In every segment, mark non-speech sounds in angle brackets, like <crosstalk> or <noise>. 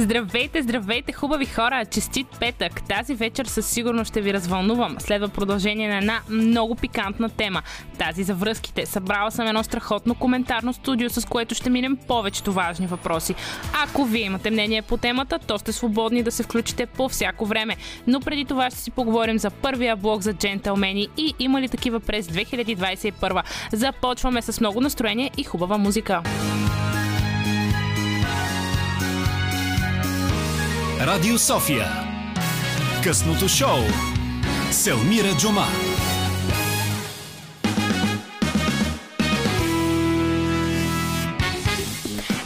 Здравейте, здравейте, хубави хора! Честит петък! Тази вечер със сигурност ще ви развълнувам. Следва продължение на една много пикантна тема. Тази за връзките. Събрала съм едно страхотно коментарно студио, с което ще минем повечето важни въпроси. Ако вие имате мнение по темата, то сте свободни да се включите по всяко време. Но преди това ще си поговорим за първия блог за джентълмени и има ли такива през 2021. Започваме с много настроение и хубава музика. Радио София. Късното шоу. Селмира Джума.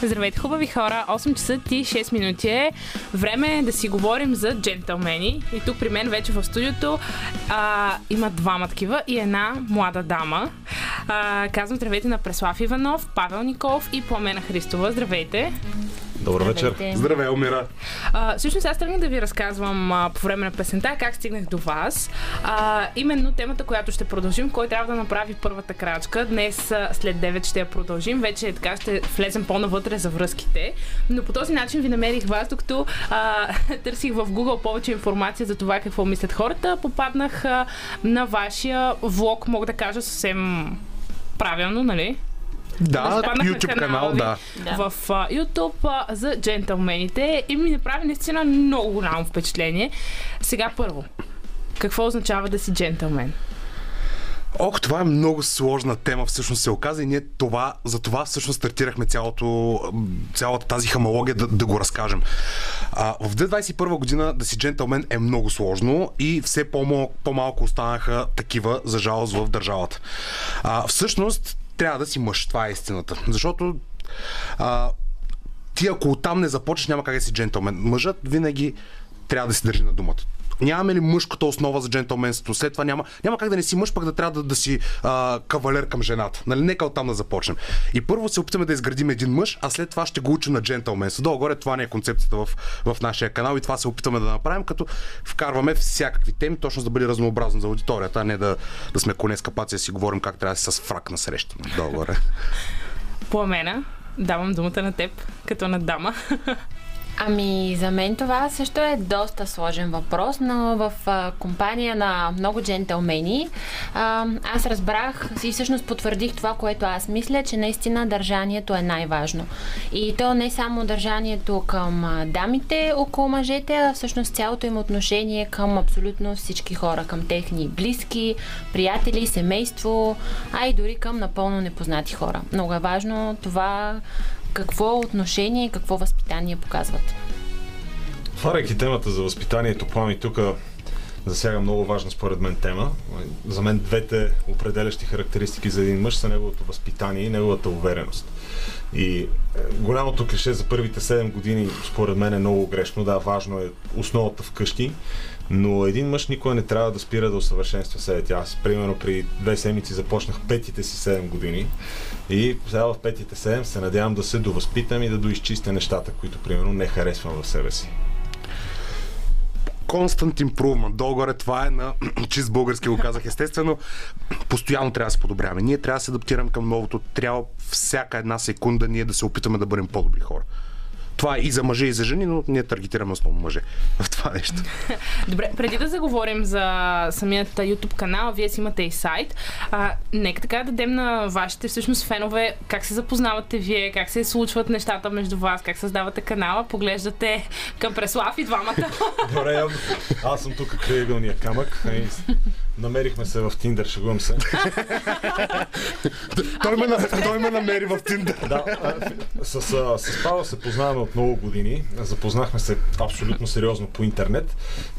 Здравейте, хубави хора! 8 часа и 6 минути е. Време е да си говорим за джентълмени. И тук при мен вече в студиото а, има двама такива и една млада дама. А, казвам здравейте на Преслав Иванов, Павел Николов и Пламена Христова. Здравейте! Добър вечер. Здравей, Омира. А, всъщност аз тръгнах да ви разказвам а, по време на песента как стигнах до вас. А, именно темата, която ще продължим, кой трябва да направи първата крачка. Днес а, след 9 ще я продължим. Вече така ще влезем по-навътре за връзките. Но по този начин ви намерих вас, докато а, <laughs> търсих в Google повече информация за това какво мислят хората. Попаднах а, на вашия влог, мога да кажа съвсем правилно, нали? Да, YouTube канал, ви да. в а, YouTube а, за джентълмените и ми направи наистина много голямо впечатление. Сега първо, какво означава да си джентълмен? Ох, това е много сложна тема, всъщност се оказа и ние това, за това всъщност стартирахме цялото, цялата тази хамология да, да го разкажем. А, в 2021 година да си джентълмен е много сложно и все по- по-малко останаха такива, за жалост, в държавата. А, всъщност, трябва да си мъж, това е истината. Защото а, ти ако оттам не започнеш, няма как да си джентълмен. Мъжът винаги трябва да си държи на думата. Нямаме ли мъжката основа за джентълменството? След това няма, няма как да не си мъж, пък да трябва да, да си а, кавалер към жената. Нали? Нека оттам да започнем. И първо се опитаме да изградим един мъж, а след това ще го учим на джентълменство. Долу-горе това не е концепцията в, в нашия канал и това се опитаме да направим, като вкарваме всякакви теми, точно за да бъде разнообразно за аудиторията, а не да, да сме коне с капаци да си говорим как трябва да си с фрак на среща. Долу-горе. Пламена, давам думата на теб, като на дама. Ами, за мен това също е доста сложен въпрос, но в а, компания на много джентълмени а, аз разбрах и всъщност потвърдих това, което аз мисля, че наистина държанието е най-важно. И то не само държанието към дамите около мъжете, а всъщност цялото им отношение към абсолютно всички хора, към техни близки, приятели, семейство, а и дори към напълно непознати хора. Много е важно това какво отношение и какво възпитание показват. Отваряйки темата за възпитанието, плами тук засяга много важна според мен тема. За мен двете определящи характеристики за един мъж са неговото възпитание и неговата увереност. И е, голямото клише за първите 7 години според мен е много грешно. Да, важно е основата вкъщи, но един мъж никога не трябва да спира да усъвършенства себе. Тя, аз, примерно, при две седмици започнах петите си 7 години и сега в петите 7 се надявам да се довъзпитам и да доизчистя нещата, които, примерно, не харесвам в себе си. Constant improvement. Долу-горе това е на <clears throat> чист български го казах. Естествено, постоянно трябва да се подобряваме. Ние трябва да се адаптираме към новото. Трябва всяка една секунда ние да се опитаме да бъдем по-добри хора. Това е и за мъже, и за жени, но ние таргетираме основно мъже в това нещо. <laughs> Добре, преди да заговорим за самият YouTube канал, вие си имате и сайт. А, нека така да дадем на вашите всъщност фенове как се запознавате вие, как се случват нещата между вас, как създавате канала, поглеждате към Преслав и двамата. <laughs> Добре, аз съм тук крайъгълния камък. Намерихме се в Тиндър, шегувам се. <laughs> той, ме, той ме намери в Тиндър. Да, а, с, а, с Павел се познаваме от много години. Запознахме се абсолютно сериозно по интернет.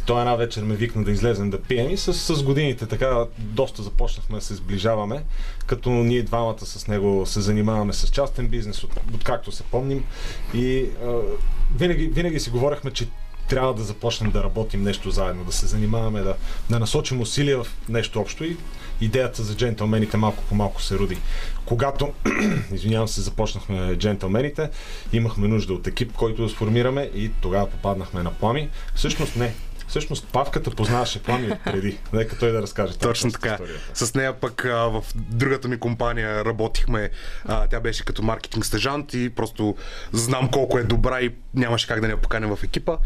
Той една вечер ме викна да излезем да пием и с, с годините така доста започнахме да се сближаваме, като ние двамата с него се занимаваме с частен бизнес, от, откакто се помним. И а, винаги, винаги си говорехме, че трябва да започнем да работим нещо заедно, да се занимаваме, да, да насочим усилия в нещо общо и идеята за джентълмените малко по малко се роди. Когато, <clears throat> извинявам се, започнахме джентълмените, имахме нужда от екип, който да сформираме и тогава попаднахме на плами. Всъщност не. Всъщност Павката познаваше Плами от преди. Нека той да разкаже. Точно така. историята. С нея пък а, в другата ми компания работихме. А, тя беше като маркетинг стажант и просто знам колко е добра и нямаше как да не я поканим в екипа.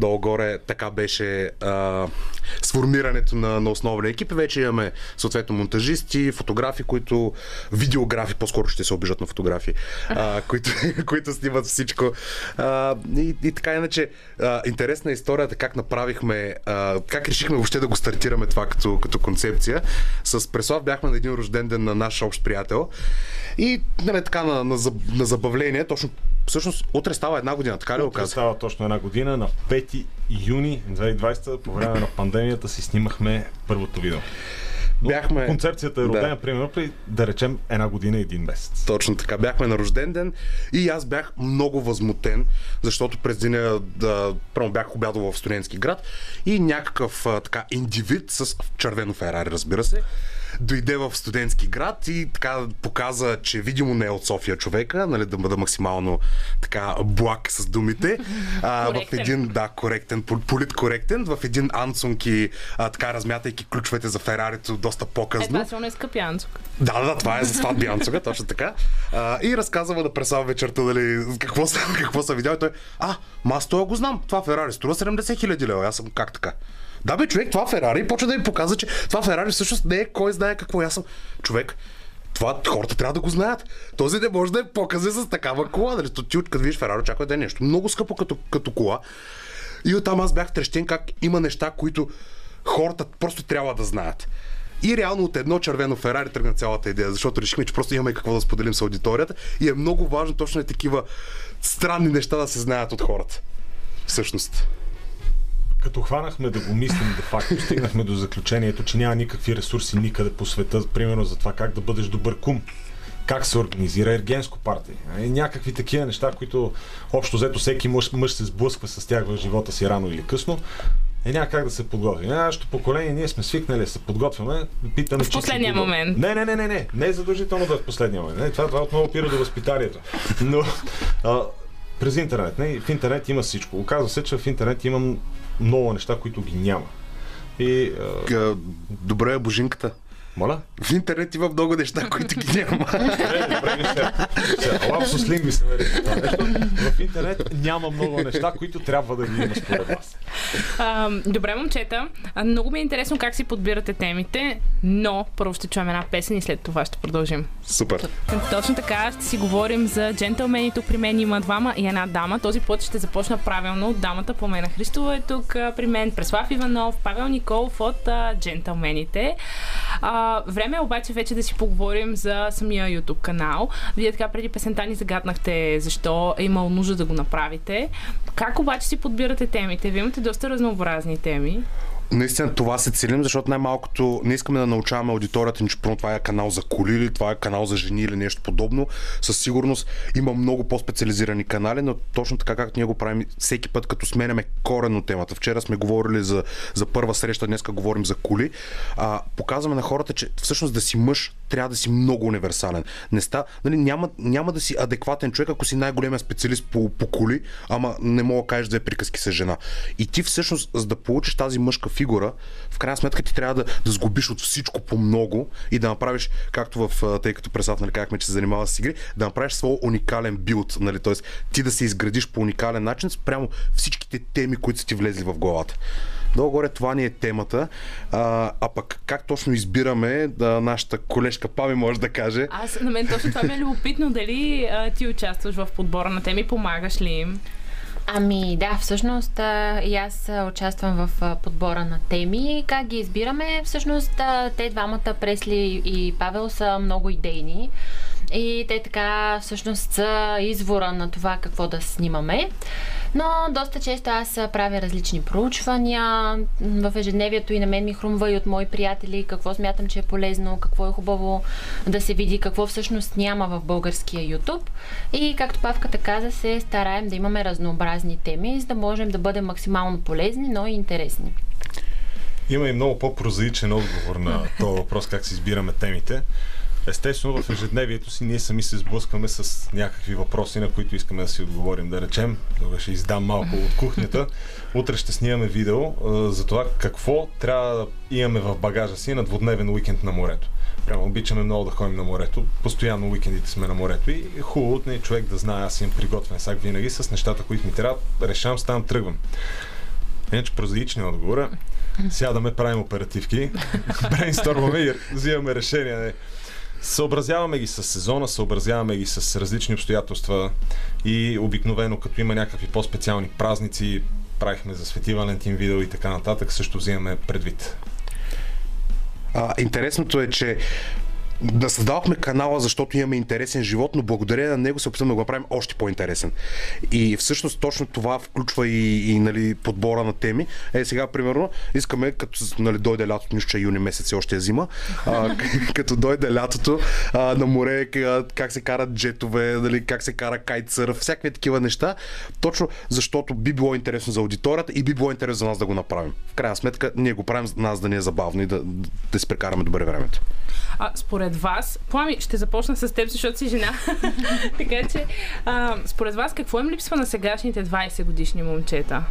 Долу-горе така беше а, сформирането на, на основния екип. Вече имаме съответно монтажисти, фотографи, които видеографи, по-скоро ще се обижат на фотографи, а, <laughs> които, които снимат всичко. А, и, и така иначе, а, интересна е историята как направихме, а, как решихме въобще да го стартираме това като, като концепция. С Преслав бяхме на един рожден ден на наш общ приятел и нали, така на, на, на забавление, точно всъщност утре става една година, така ли казах? става точно една година. На 5 юни 2020 по време на пандемията си снимахме първото видео. Но Бяхме- Концепцията е Да. родена примерно при, да речем, една година и един месец. Точно така. Бяхме на рожден ден и аз бях много възмутен, защото през деня да, прямо бях обядал в студентски град и някакъв а, така индивид с червено Ферари, разбира се, дойде в студентски град и така показа, че видимо не е от София човека, нали, да бъда максимално така благ с думите. <laughs> А, в един, да, коректен, пол- политкоректен, в един Ансунг и а, така размятайки ключовете за Ферарито доста Е, по-късно. това сигурно е скъпи Анцук. Да, да, да, това е за сватби Анцуга, точно така. А, и разказва да пресава вечерта, дали, какво, са, <laughs> какво са видял. И той, а, ма аз това го знам. Това Ферари струва 70 хиляди лева. Аз съм как така? Да бе, човек, това Ферари почва да ми показва, че това Ферари всъщност не е кой знае какво. И Аз съм човек. Това хората трябва да го знаят. Този не може да е показе с такава кола. Нали? Ти като видиш Ферари, очаква да е нещо много скъпо като, като кола. И оттам аз бях трещен как има неща, които хората просто трябва да знаят. И реално от едно червено Ферари тръгна цялата идея, защото решихме, че просто имаме какво да споделим с аудиторията и е много важно точно е такива странни неща да се знаят от хората. Всъщност. Като хванахме да го мислим, де факто стигнахме до заключението, че няма никакви ресурси никъде по света, примерно за това как да бъдеш добър кум как се организира ергенско парти. И някакви такива неща, които общо взето всеки мъж, мъж се сблъсква с тях в живота си рано или късно. Е, няма как да се подготви. Нашето поколение, ние сме свикнали да се подготвяме. Питаме, В последния момент. Не, не, не, не, не. Не е задължително да е в последния момент. Не, това, това отново опира до възпитанието. Но а, през интернет. Не, в интернет има всичко. Оказва се, че в интернет има много неща, които ги няма. И, а, Добре е божинката. Моля? В интернет има много неща, които ги няма. Добре, добре, не се. Сега, Лапсус лингви се. В интернет няма много неща, които трябва да ги има според вас. А, добре, момчета. Много ми е интересно как си подбирате темите, но първо ще чуем една песен и след това ще продължим. Супер. Точно така ще си говорим за джентълмени. Тук при мен има двама и една дама. Този път ще започна правилно. Дамата Пламена Христова е тук при мен. Преслав Иванов, Павел Николов от джентълмените. А, време е обаче вече да си поговорим за самия YouTube канал. Вие така преди песента ни загаднахте защо е имал нужда да го направите. Как обаче си подбирате темите? Вие имате доста разнообразни теми. Наистина това се целим, защото най-малкото не искаме да научаваме аудиторията ни, че това е канал за коли или това е канал за жени или нещо подобно. Със сигурност има много по-специализирани канали, но точно така както ние го правим всеки път, като сменяме корено темата. Вчера сме говорили за, за първа среща, днеска говорим за коли. А, показваме на хората, че всъщност да си мъж трябва да си много универсален. Не ста, нали, няма, няма да си адекватен човек, ако си най-големия специалист по, по коли, ама не мога да кажеш две приказки с жена. И ти всъщност, за да получиш тази мъжка фигура, в крайна сметка ти трябва да, да сгубиш от всичко по много и да направиш, както в, тъй като пресав, нали, казахме, че се занимава с игри, да направиш своя уникален билд, нали, т.е. ти да се изградиш по уникален начин спрямо всичките теми, които са ти влезли в главата. Долу-горе това ни е темата. А, а пък как точно избираме, да, нашата колежка Пами може да каже. Аз, на мен точно това ми е любопитно. Дали а, ти участваш в подбора на теми, помагаш ли им? Ами да, всъщност и аз участвам в подбора на теми. Как ги избираме? Всъщност те двамата, Пресли и Павел, са много идейни. И те така всъщност са извора на това какво да снимаме. Но доста често аз правя различни проучвания в ежедневието и на мен ми хрумва и от мои приятели какво смятам, че е полезно, какво е хубаво да се види, какво всъщност няма в българския YouTube. И както Павката каза, се стараем да имаме разнообразни теми, за да можем да бъдем максимално полезни, но и интересни. Има и много по-прозаичен отговор на <laughs> този въпрос, как си избираме темите. Естествено, в ежедневието си ние сами се сблъскваме с някакви въпроси, на които искаме да си отговорим. Да речем, тук ще издам малко от кухнята. <laughs> Утре ще снимаме видео а, за това какво трябва да имаме в багажа си на двудневен уикенд на морето. Прямо обичаме много да ходим на морето. Постоянно уикендите сме на морето и е хубаво не човек да знае, аз имам приготвен сак винаги с нещата, които ми трябва. Решавам, ставам, тръгвам. Иначе прозаичният отговор е, сядаме, правим оперативки, <laughs> <laughs> брейнстормаме и взимаме решения. Съобразяваме ги с сезона, съобразяваме ги с различни обстоятелства и обикновено, като има някакви по-специални празници, правихме за Свети Валентин видео и така нататък, също взимаме предвид. А, интересното е, че да създавахме канала, защото имаме интересен живот, но благодарение на него се опитваме да го направим още по-интересен. И всъщност точно това включва и, и нали, подбора на теми. Е, сега, примерно, искаме, като нали, дойде лятото, нищо, че юни месец и още е зима, а, <laughs> като дойде лятото а, на море, как се карат джетове, нали, как се кара кайтсър, всякакви такива неща, точно защото би било интересно за аудиторията и би било интересно за нас да го направим. В крайна сметка, ние го правим за нас да ни е забавно и да, да си прекараме добре времето. А, според вас, Плами, ще започна с теб, защото си жена. <laughs> така че, а, според вас, какво им липсва на сегашните 20 годишни момчета?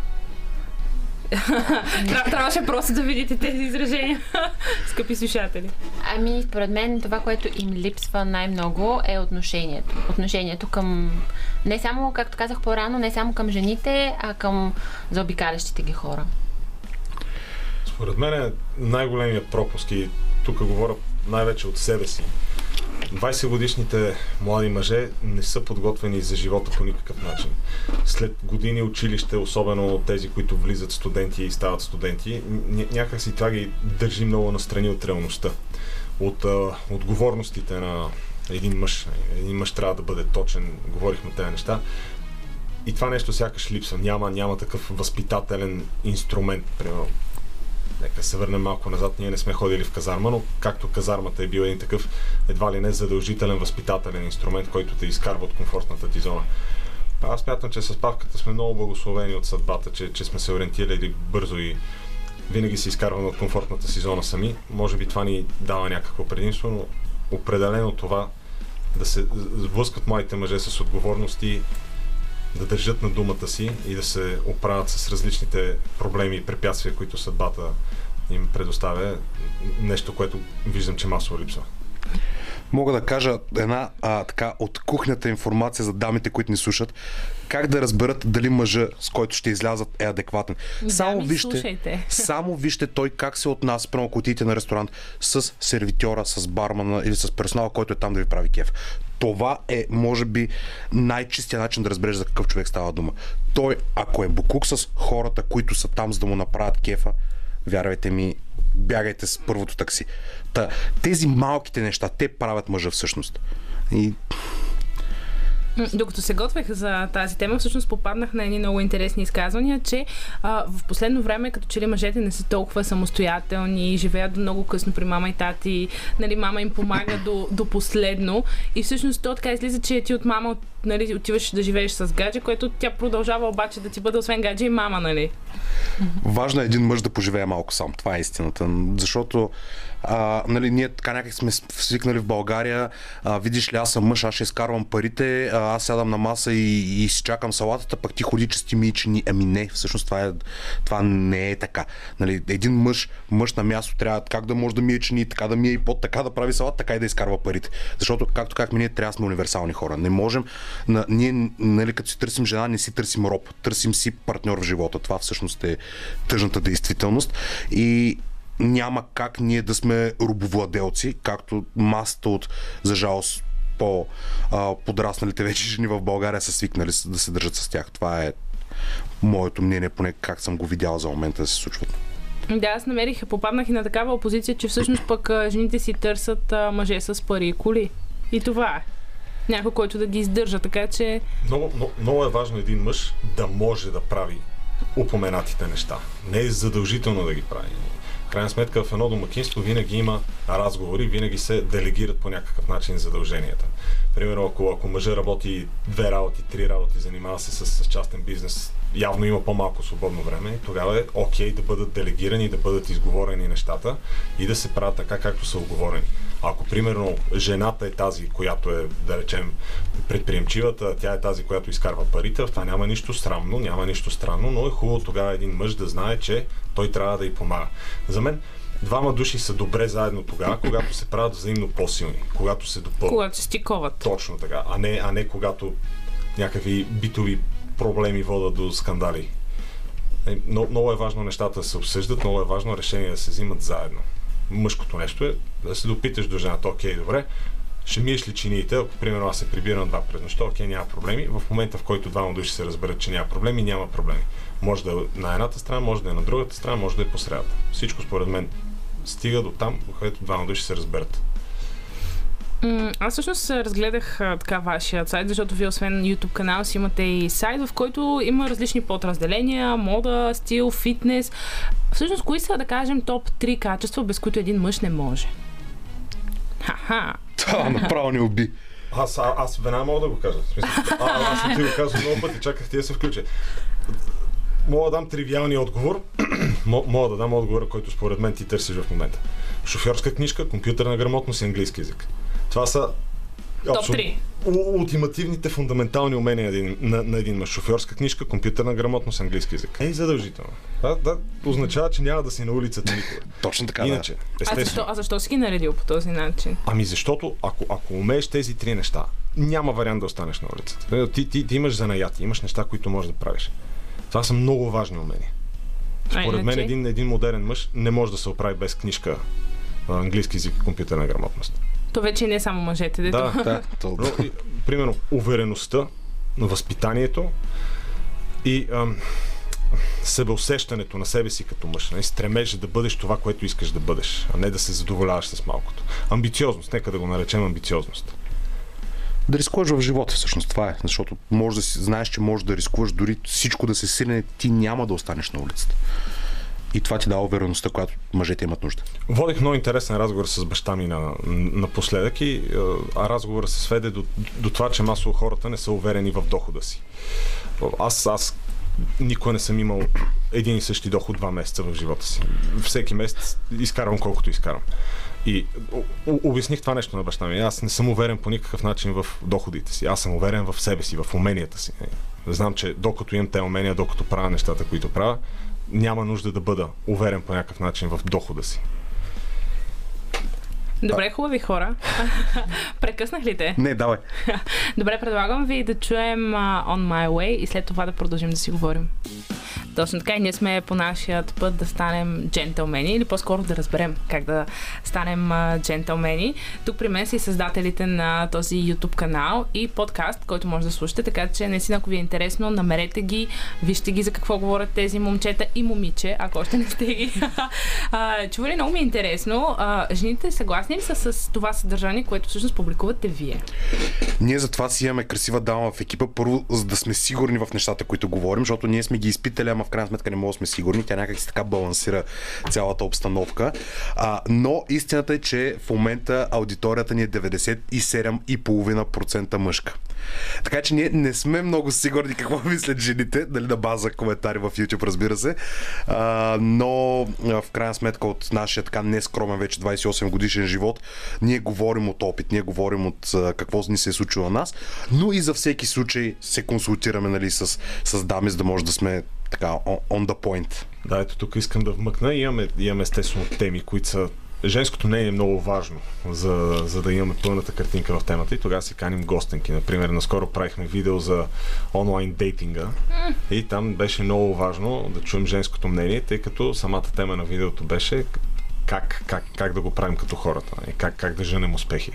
<laughs> Трябваше просто да видите тези изражения, <laughs> скъпи слушатели. Ами, според мен това, което им липсва най-много е отношението. Отношението към, не само, както казах по-рано, не само към жените, а към заобикалящите ги хора. Според мен е най-големият пропуск и тук говоря най-вече от себе си. 20 годишните млади мъже не са подготвени за живота по никакъв начин. След години училище, особено тези, които влизат студенти и стават студенти, някак си това ги държи много настрани от реалността. От а, отговорностите на един мъж. Един мъж трябва да бъде точен. Говорихме тези неща. И това нещо сякаш липсва. Няма, няма такъв възпитателен инструмент, примерно нека се върнем малко назад, ние не сме ходили в казарма, но както казармата е бил един такъв едва ли не задължителен възпитателен инструмент, който те изкарва от комфортната ти зона. Аз смятам, че с павката сме много благословени от съдбата, че, че сме се ориентирали бързо и винаги се изкарваме от комфортната си зона сами. Може би това ни дава някакво предимство, но определено това да се сблъскат младите мъже с отговорности да държат на думата си и да се оправят с различните проблеми и препятствия, които съдбата им предоставя. Нещо, което виждам, че масово липсва. Мога да кажа една а, така от кухнята информация за дамите, които ни слушат. Как да разберат дали мъжа, с който ще излязат, е адекватен. Дами, само вижте, слушайте. <laughs> само вижте той как се отнася, прямо ако отидете на ресторант, с сервитьора, с бармана или с персонала, който е там да ви прави кеф. Това е, може би, най-чистия начин да разбереш за какъв човек става дума. Той, ако е букук с хората, които са там, за да му направят кефа, вярвайте ми, бягайте с първото такси. Та, тези малките неща, те правят мъжа всъщност. И <laughs> докато се готвех за тази тема, всъщност попаднах на едни много интересни изказвания, че а, в последно време, като че ли мъжете не са толкова самостоятелни, живеят до много късно при мама и тати, нали, мама им помага до, до последно. И всъщност то така излиза, че ти от мама нали, отиваш да живееш с гадже, което тя продължава обаче да ти бъде освен гадже и мама, нали? Важно е един мъж да поживее малко сам. Това е истината. Защото а, нали, ние така някак сме свикнали в България, а, видиш ли аз съм мъж, аз ще изкарвам парите, а, аз сядам на маса и, и си чакам салатата, пък ти ходи чести ми чини. Ами не, всъщност това, е, това не е така. Нали, един мъж, мъж на място трябва как да може да мие чини, така да мие и под, така да прави салат, така и да изкарва парите. Защото, както как ние трябва сме универсални хора. Не можем, на, ние, нали, като си търсим жена, не си търсим роб, търсим си партньор в живота. Това всъщност е тъжната действителност. И няма как ние да сме робовладелци, както масата от, за жалост, по-подрасналите вече жени в България са свикнали да се държат с тях. Това е моето мнение, поне как съм го видял за момента да се случват. Да, аз намерих, попаднах и на такава опозиция, че всъщност пък жените си търсят мъже с пари и коли. И това е. Някой, който да ги издържа, така че... Много, много, много е важно един мъж да може да прави упоменатите неща. Не е задължително да ги прави крайна сметка в едно домакинство винаги има разговори винаги се делегират по някакъв начин задълженията. Примерно, ако, ако мъжа работи две работи, три работи, занимава се с, с частен бизнес, явно има по-малко свободно време, тогава е окей да бъдат делегирани, да бъдат изговорени нещата и да се правят така, както са оговорени. Ако, примерно, жената е тази, която е, да речем, предприемчивата, тя е тази, която изкарва парите, в това няма нищо срамно, няма нищо странно, но е хубаво тогава един мъж да знае, че той трябва да й помага. За мен, двама души са добре заедно тогава, когато се правят взаимно по-силни, когато се допълват. Когато се стиковат. Точно така, а не, а не когато някакви битови проблеми водят до скандали. Е, Много, много е важно нещата да се обсъждат, много е важно решения да се взимат заедно. Мъжкото нещо е да се допиташ до жената, окей, добре, ще миеш ли чиниите, ако примерно аз се прибирам два през нощта, окей, няма проблеми. В момента, в който двама души се разберат, че няма проблеми, няма проблеми. Може да е на едната страна, може да е на другата страна, може да е по средата. Всичко според мен стига до там, където двама души се разберат. Аз всъщност разгледах а, така вашия сайт, защото вие освен YouTube канал си имате и сайт, в който има различни подразделения, мода, стил, фитнес. Всъщност, кои са, да кажем, топ 3 качества, без които един мъж не може? Ха-ха! Това направо ни уби. Аз, а, аз веднага мога да го кажа. В смисъл, а, аз ти го казал много пъти, чаках ти да се включа. Мога да дам тривиалния отговор. Мо- Мога да дам отговора, който според мен ти търсиш в момента. Шофьорска книжка, компютърна грамотност и английски язик. Това са Топ абсол- 3. у- ултимативните фундаментални умения на един, на, на един мъж. Шофьорска книжка, компютърна грамотност, английски язик. Е, задължително. Да, да, означава, че няма да си на улицата никога. Точно така, Иначе, А защо, а защо си ги наредил по този начин? Ами защото ако, ако умееш тези три неща, няма вариант да останеш на улицата. Ти, ти, ти имаш занаяти, имаш неща, които можеш да правиш. Това са много важни умения. А Според мен един, един модерен мъж не може да се оправи без книжка английски език и компютърна грамотност. То вече не е само мъжете, дето. Да, Да, то, Но, и, примерно, увереността, възпитанието и ам, себеусещането на себе си като мъж. Не? Стремежа да бъдеш това, което искаш да бъдеш, а не да се задоволяваш с малкото. Амбициозност, нека да го наречем амбициозност. да рискуваш в живота, всъщност това е. Защото може да си, знаеш, че можеш да рискуваш дори всичко да се срине, ти няма да останеш на улицата. И това ти дава увереността, която мъжете имат нужда. Водих много интересен разговор с баща ми на, напоследък и а, разговора се сведе до, до това, че масово хората не са уверени в дохода си. Аз, аз никога не съм имал един и същи доход два месеца в живота си. Всеки месец изкарвам колкото изкарам. И обясних това нещо на баща ми. Аз не съм уверен по никакъв начин в доходите си. Аз съм уверен в себе си, в уменията си. Знам, че докато имам те умения, докато правя нещата, които правя, няма нужда да бъда уверен по някакъв начин в дохода си. Добре, хубави хора. <laughs> Прекъснах ли те? Не, давай. <laughs> Добре, предлагам ви да чуем uh, On My Way и след това да продължим да си говорим. Точно така и ние сме по нашия път да станем джентълмени или по-скоро да разберем как да станем а, джентълмени. Тук при мен са и създателите на този YouTube канал и подкаст, който може да слушате, така че наистина ако ви е интересно, намерете ги, вижте ги за какво говорят тези момчета и момиче, ако още не сте ги. <laughs> чували, много ми е интересно. Жените съгласни ли са с това съдържание, което всъщност публикувате вие? Ние затова си имаме красива дама в екипа, първо, за да сме сигурни в нещата, които говорим, защото ние сме ги изпитали, ама в крайна сметка не можем да сме сигурни. Тя някак си така балансира цялата обстановка. А, но истината е, че в момента аудиторията ни е 97,5% мъжка. Така че ние не сме много сигурни какво <laughs> мислят жените, дали на база коментари в YouTube, разбира се. А, но в крайна сметка от нашия така нескромен вече 28 годишен живот, ние говорим от опит, ние говорим от какво ни се е случило на нас, но и за всеки случай се консултираме нали, с, с дами, за да може да сме така on, on the point. Да, ето тук искам да вмъкна. Имаме, имаме естествено теми, които са Женското мнение е много важно, за, за да имаме пълната картинка в темата и тогава си каним гостенки. Например, наскоро правихме видео за онлайн дейтинга и там беше много важно да чуем женското мнение, тъй като самата тема на видеото беше как, как, как да го правим като хората, и как, как да женем успехи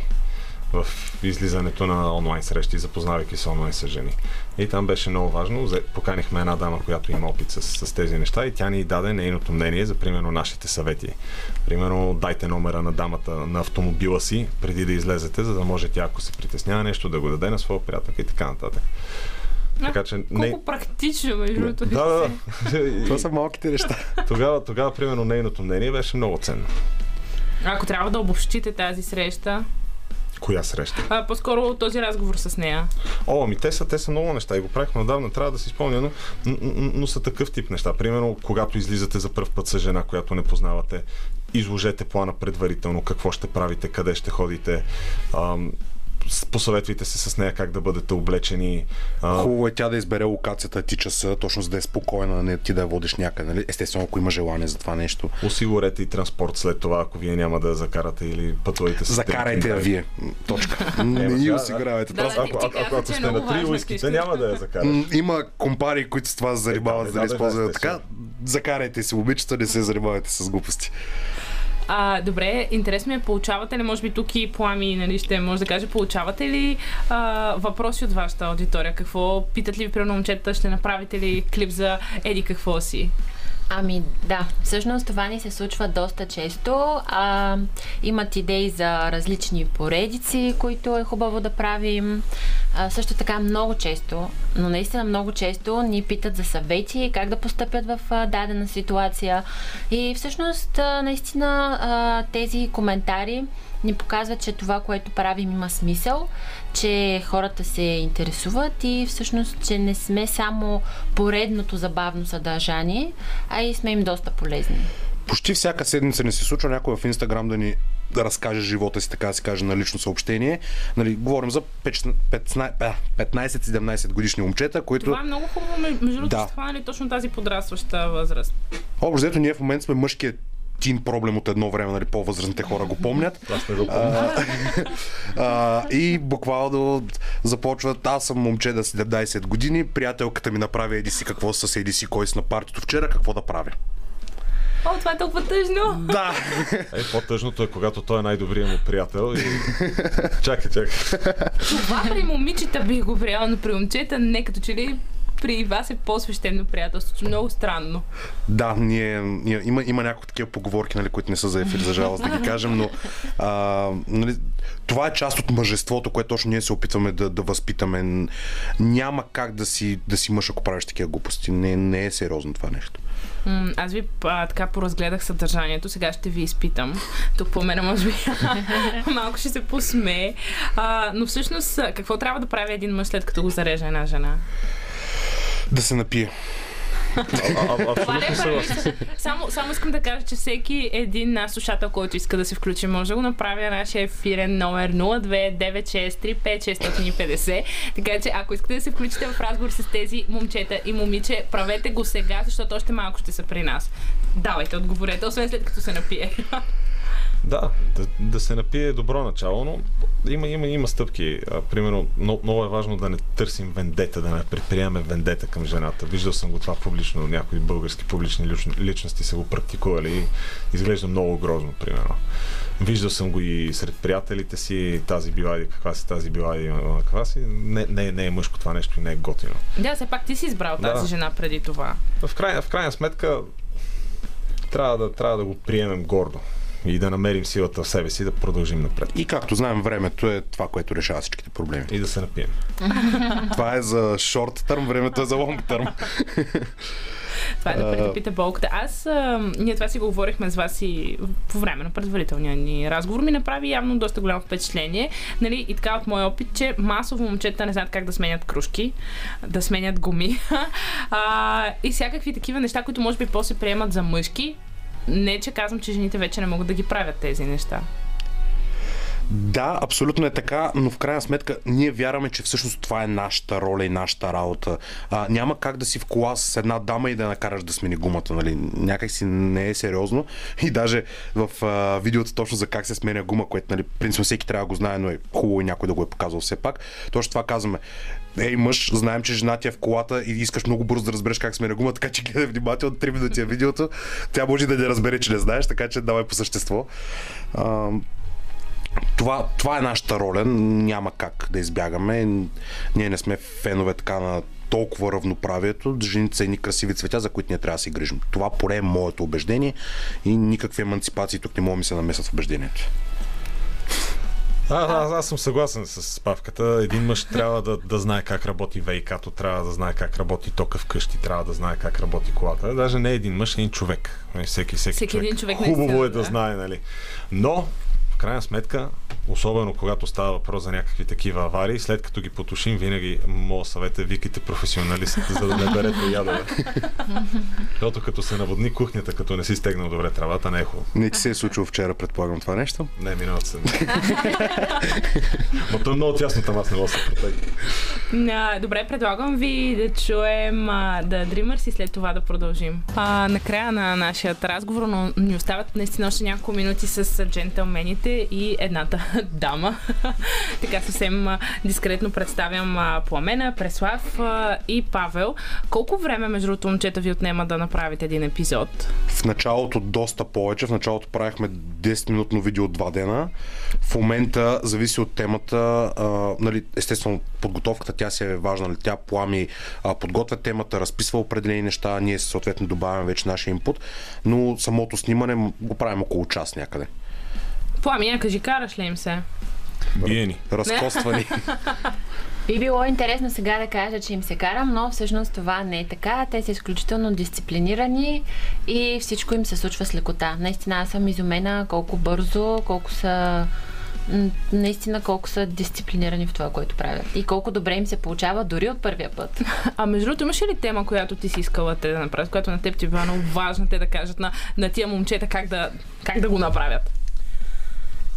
в излизането на онлайн срещи, запознавайки се онлайн с жени. И там беше много важно. Поканихме една дама, която има опит с, с тези неща и тя ни даде нейното мнение за, примерно, нашите съвети. Примерно, дайте номера на дамата на автомобила си, преди да излезете, за да може тя, ако се притеснява нещо, да го даде на своя приятелка и така нататък. Така че не... Колко практично, между другото. Да, да, да. <laughs> Това са малките неща. тогава, тогава, примерно, нейното мнение беше много ценно. Ако трябва да обобщите тази среща, Коя среща? а, по-скоро този разговор с нея. О, ами те са, те са много неща и го правихме отдавна, трябва да си спомня, но, н- н- но са такъв тип неща. Примерно, когато излизате за първ път с жена, която не познавате, изложете плана предварително, какво ще правите, къде ще ходите, ам, посъветвайте се с нея как да бъдете облечени. Хубаво е тя да избере локацията, ти часа, точно за да е спокойна, не ти да я водиш някъде. Нали? Естествено, ако има желание за това нещо. осигурете и транспорт след това, ако вие няма да я закарате или пътувате с Закарайте я вие. Точка. <laughs> Не ни осигурявайте. Да, Просто да, Ако, Ти ако, ако, ако е сте на три уиските, няма да я закараш. М, Има компари, които с това се занимават, да, за да да, да, така. Закарайте си обичате, не се занимавайте с глупости. А, добре, интерес ми е, получавате ли, може би тук и Плами, нали, ще може да каже, получавате ли а, въпроси от вашата аудитория? Какво питат ли ви, примерно, момчета, ще направите ли клип за Еди какво си? Ами да, всъщност това ни се случва доста често. А, имат идеи за различни поредици, които е хубаво да правим. А, също така много често, но наистина много често ни питат за съвети, как да постъпят в а, дадена ситуация. И всъщност а, наистина а, тези коментари ни показват, че това, което правим има смисъл, че хората се интересуват и всъщност, че не сме само поредното забавно съдържание, а и сме им доста полезни. Почти всяка седмица не се случва някой в Инстаграм да ни да разкаже живота си, така да се каже, на лично съобщение. Нали, говорим за 15-17 годишни момчета, които... Това е много хубаво, между другото, Да. това е точно тази подрастваща възраст. Общо ние в момента сме мъжкият тин проблем от едно време, нали, по-възрастните хора го помнят. Аз не го помня. А, и буквално започват, аз съм момче да 17 години, приятелката ми направи еди си какво с еди си кой си на партито вчера, какво да правя? О, това е толкова тъжно! Да! Е, по-тъжното е, когато той е най-добрият му приятел и... чакай, чакай. Това при момичета бих го приела, но при момчета не като че ли при вас е по-свещено приятелство. Много странно. Да, ние, ние има, има някои такива поговорки, нали, които не са за ефир, за жалост да ги <laughs> кажем, но а, нали, това е част от мъжеството, което точно ние се опитваме да, да възпитаме. Няма как да си, да си мъж, ако правиш такива глупости. Не, не е сериозно това нещо. Аз ви а, така поразгледах съдържанието, сега ще ви изпитам. Тук по мен може би <laughs> малко ще се посмее. А, но всъщност, какво трябва да прави един мъж след като го зарежа една жена? Да се напие. Това е? Само, само искам да кажа, че всеки един наш слушател, който иска да се включи, може да го направи на нашия ефирен номер 029635650. Така че, ако искате да се включите в разговор с тези момчета и момиче, правете го сега, защото още малко ще са при нас. Давайте, отговорете, освен след като се напие. Да, да, да се напие добро начало, но има, има, има стъпки. А, примерно, много, много е важно да не търсим вендета, да не предприемаме вендета към жената. Виждал съм го това публично, някои български публични личн- личности са го практикували и изглежда много грозно, примерно. Виждал съм го и сред приятелите си, тази била и каква си, тази била и каква си. Не, не, не е мъжко това нещо и не е готино. да, все пак ти си избрал Да. тази жена преди това. В крайна, в крайна сметка трябва да, трябва да го приемем гордо и да намерим силата в себе си да продължим напред. И както знаем, времето е това, което решава всичките проблеми. И да се напием. <laughs> Това е за шорт търм, времето е за лонг търм. <laughs> Това е да притъпите болката. Аз, а, ние това си го говорихме с вас и по време на предварителния ни разговор ми направи явно доста голямо впечатление. Нали, и така от моя опит, че масово момчета не знаят как да сменят кружки, да сменят гуми <laughs> а, и всякакви такива неща, които може би после приемат за мъжки. Не, че казвам, че жените вече не могат да ги правят тези неща. Да, абсолютно е така, но в крайна сметка ние вярваме, че всъщност това е нашата роля и нашата работа. А, няма как да си в кола с една дама и да накараш да смени гумата, нали? Някак си не е сериозно. И даже в а, видеото точно за как се сменя гума, което, нали, принципно всеки трябва да го знае, но е хубаво и някой да го е показал все пак. Точно това казваме. Ей, мъж, знаем, че жена ти е в колата и искаш много бързо да разбереш как сменя гума, така че гледай внимателно 3 минути е видеото. Тя може да не разбере, че не знаеш, така че давай по същество. А, това, това е нашата роля. Няма как да избягаме. Ние не сме фенове така на толкова равноправието. Жените са едни красиви цветя, за които ние трябва да се грижим. Това поне е моето убеждение и никакви емансипации тук не могат да ми се намесят в убеждението. А, аз, аз съм съгласен с спавката. Един мъж трябва да, да знае как работи ВИК-то, трябва да знае как работи тока вкъщи, трябва да знае как работи колата. Даже не един мъж, един човек. Нали, Всеки, всеки, Всеки човек. един човек Хубаво е да, да. знае, нали. Но, крайна сметка, особено когато става въпрос за някакви такива аварии, след като ги потушим, винаги моят съвет е викайте професионалист, за да не берете ядове. Защото като се наводни кухнята, като не си стегнал добре travaта, не е хубаво. Не ти се е случило вчера, предполагам това нещо. Не, миналата седмица. Но то е много тясно там, аз не мога да се протега. А, добре, предлагам ви да чуем а, The Dreamers и след това да продължим. А, накрая на нашия разговор, но ни остават наистина още няколко минути с джентълмените и едната <laughs> дама. <laughs> така съвсем дискретно представям Пламена, Преслав и Павел. Колко време, между другото, момчета ви отнема да направите един епизод? В началото доста повече. В началото правихме 10-минутно видео от два дена. В момента зависи от темата. А, нали, естествено, подготовката тя си е важна. Нали, тя плами, а, подготвя темата, разписва определени неща. Ние съответно добавяме вече нашия инпут. Но самото снимане го правим около час някъде. Пламия, кажи, караш ли им се? Биени. <laughs> Разкоствани. <laughs> Би било интересно сега да кажа, че им се карам, но всъщност това не е така. Те са изключително дисциплинирани и всичко им се случва с лекота. Наистина аз съм изумена колко бързо, колко са наистина колко са дисциплинирани в това, което правят. И колко добре им се получава дори от първия път. <laughs> А между другото, имаш ли тема, която ти си искала те да направят, която на теб ти е била много важна те да кажат на, на тия момчета как да, как да го направят?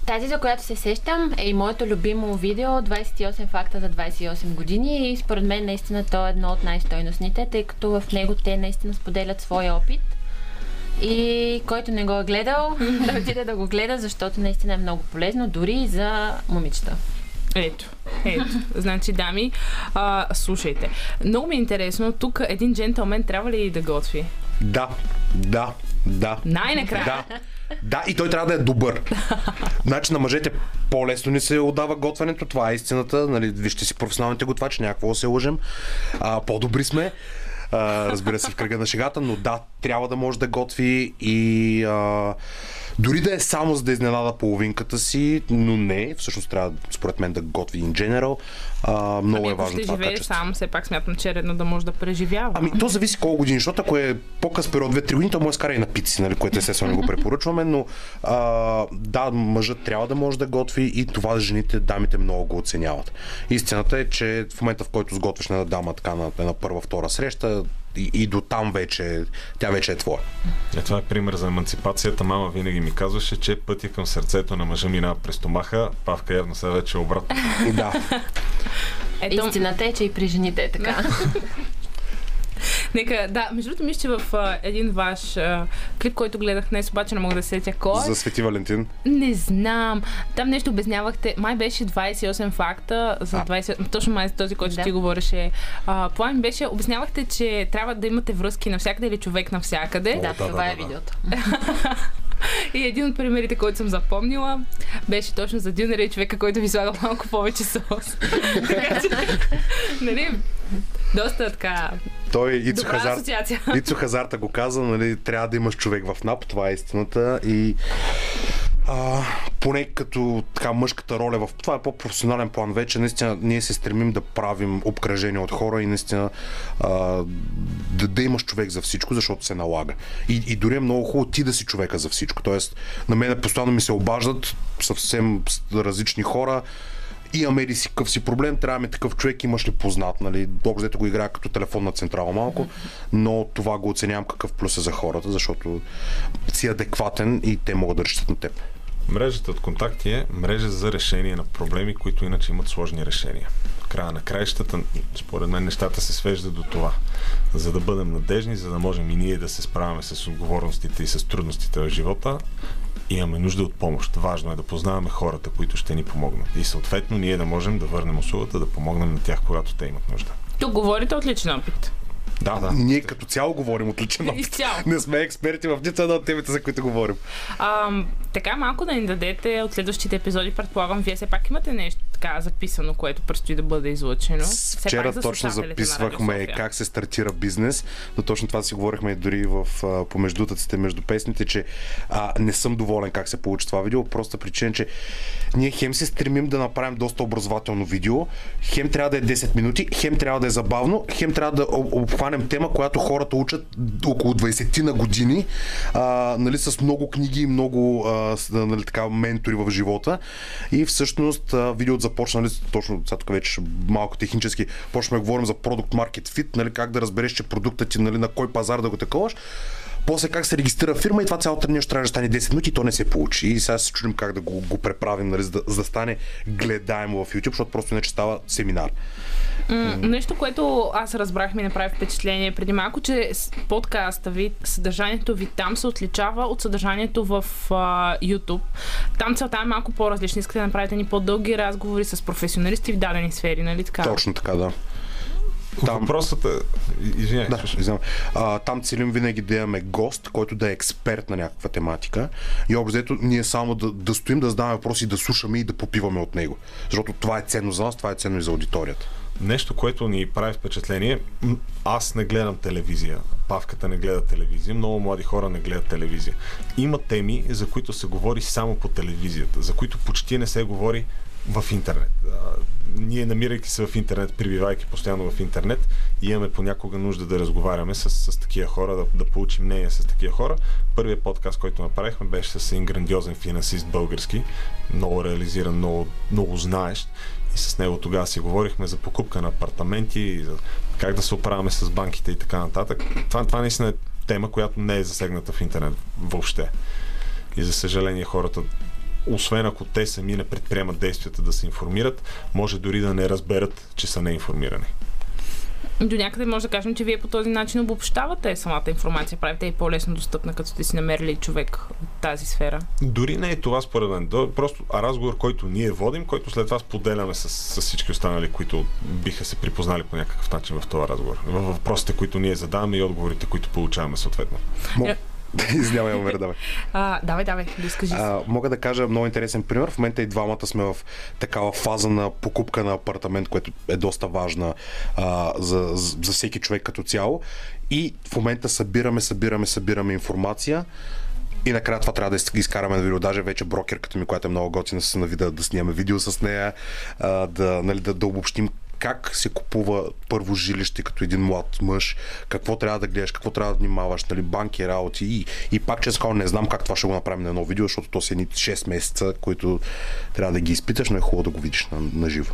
Тази, за която се сещам, е и моето любимо видео 28 факта за 28 години и според мен наистина то е едно от най-стойностните, тъй като в него те наистина споделят своя опит. И който не го е гледал, <laughs> да отиде да го гледа, защото наистина е много полезно, дори и за момичета. Ето, ето. Значи, дами, а, слушайте. Много ми е интересно, тук един джентълмен трябва ли да готви? да, да, да. Най-накрая. Да. Да, и той трябва да е добър. Значи на мъжете по-лесно ни се отдава готвенето, това е истината. Нали, вижте си професионалните готвачи, някакво се лъжем. А, по-добри сме. А, разбира се, в кръга на шегата, но да, трябва да може да готви и а, дори да е само за да изненада половинката си, но не, всъщност трябва според мен да готви in general. А, много Ами, е ако важно ще това живее качество. сам, все пак смятам, че е редно да може да преживява. Ами, то зависи колко години, защото ако е по-къс период 2-3 години, то може да скара и на пици, нали, което естествено не го препоръчваме, но а, да, мъжът трябва да може да готви и това жените, дамите много го оценяват. Истината е, че в момента в който сготвиш на дама така на една първа, втора среща, и, и до там вече, тя вече е твоя. Е, това е пример за емансипацията. Мама винаги ми казваше, че пътя към сърцето на мъжа минава през стомаха. Павка явно сега вече е обратно. И <laughs> да, Ето, Истината е, че и при жените е така. <laughs> нека, да, между другото, мисля, че в а, един ваш а, клип, който гледах днес, обаче не мога да се сетя кой. за Свети Валентин. Не знам. Там нещо обяснявахте. Май беше 28 факта за А. 20... Точно май за този, който Да. ти говореше. А, План беше, обяснявахте, че трябва да имате връзки навсякъде или човек навсякъде. да, да, това да, е да. видеото. <laughs> И един от примерите, който съм запомнила, беше точно за дюнера и човека, който ви слага малко повече сос. <laughs> нали, доста така Той Ицо добра асоциация. <laughs> Ицо Хазарта го каза, нали, трябва да имаш човек в НАП, това е истината и а, поне като така мъжката роля в това е по-професионален план вече, наистина ние се стремим да правим обкръжение от хора и наистина а, да, да имаш човек за всичко, защото се налага. И, и дори е много хубаво ти да си човека за всичко. Тоест, на мен постоянно ми се обаждат съвсем различни хора, имаме ли си какъв си проблем, трябва ми такъв човек, имаш ли познат, нали? Взето го играя като телефонна централа малко, но това го оценявам какъв плюс е за хората, защото си адекватен и те могат да разчитат на теб. Мрежата от контакти е мрежа за решение на проблеми, които иначе имат сложни решения. В края на краищата, според мен, нещата се свеждат до това. За да бъдем надежни, за да можем и ние да се справяме с отговорностите и с трудностите в живота, имаме нужда от помощ. Важно е да познаваме хората, които ще ни помогнат. И съответно ние да можем да върнем услугата, да помогнем на тях, когато те имат нужда. Тук говорите от личен опит. Да, да. Ние като цяло говорим от личен <laughs> опит. Изцяло. Не сме експерти в нито една от темите, за които говорим. А, така малко да ни дадете от следващите епизоди, предполагам, вие все пак имате нещо така записано, което предстои да бъде излъчено. Все Вчера за точно записвахме как се стартира бизнес, но точно това си говорихме и дори в помеждутъците между песните, че а, не съм доволен как се получи това видео, просто причина, че ние хем се стремим да направим доста образователно видео, хем трябва да е 10 минути, хем трябва да е забавно, хем трябва да об- обхванем тема, която хората учат около 20 на години, а, нали, с много книги и много а, нали, така, ментори в живота. И всъщност видеото започна, нали, точно сега тук вече малко технически, почваме да говорим за продукт маркет фит, нали, как да разбереш, че продуктът ти нали, на кой пазар да го таковаш. После как се регистрира фирма и това цялото нещо трябва да стане 10 минути и то не се получи. И сега се чудим как да го, го преправим, нали, за, да, за да стане гледаемо в YouTube, защото просто иначе става семинар. М, Нещо, което аз разбрах ми направи впечатление преди малко, че подкаста ви, съдържанието ви там се отличава от съдържанието в а, YouTube. Там целта е малко по-различна. Искате да направите ни по-дълги разговори с професионалисти в дадени сфери, нали така? Точно така, да. Там- Въпросът е... Извинявай, Да, слушай. извинявам. А, там целим винаги да имаме гост, който да е експерт на някаква тематика. И общо ние само да, да стоим, да задаваме въпроси, да слушаме и да попиваме от него. Защото това е ценно за нас, това е ценно и за аудиторията. Нещо, което ни прави впечатление, аз не гледам телевизия, Павката не гледа телевизия, много млади хора не гледат телевизия. Има теми, за които се говори само по телевизията, за които почти не се говори в интернет. А, ние, намирайки се в интернет, прибивайки постоянно в интернет, имаме понякога нужда да разговаряме с, с такива хора, да, да получим мнение с такива хора. Първият подкаст, който направихме, беше с един грандиозен финансист български, много реализиран, много, много знаещ. И с него тогава си говорихме за покупка на апартаменти, и за как да се оправяме с банките и така нататък. Това, това наистина е тема, която не е засегната в интернет въобще. И за съжаление хората, освен ако те сами не предприемат действията да се информират, може дори да не разберат, че са неинформирани. До някъде може да кажем, че вие по този начин обобщавате самата информация, правите и по-лесно достъпна, като сте си намерили човек от тази сфера. Дори не е това според мен. То е Просто разговор, който ние водим, който след това споделяме с, с всички останали, които биха се припознали по някакъв начин в този разговор. В въпросите, които ние задаваме и отговорите, които получаваме съответно. Мо... <laughs> Е. Извинявай, Омер, давай. А, давай, давай, да изкажи се. А, мога да кажа много интересен пример. В момента и двамата сме в такава фаза на покупка на апартамент, което е доста важна а, за, за всеки човек като цяло. И в момента събираме, събираме, събираме информация. И накрая това трябва да из- изкараме на видео. Даже вече брокерката ми, която е много готина, се нави да, да снимаме видео с нея, да, нали, да, да обобщим как се купува първо жилище като един млад мъж, какво трябва да гледаш, какво трябва да внимаваш, нали, банки, работи и, и пак честно казвам, не знам как това ще го направим на едно видео, защото то са едни 6 месеца, които трябва да ги изпиташ, но е хубаво да го видиш на, на живо.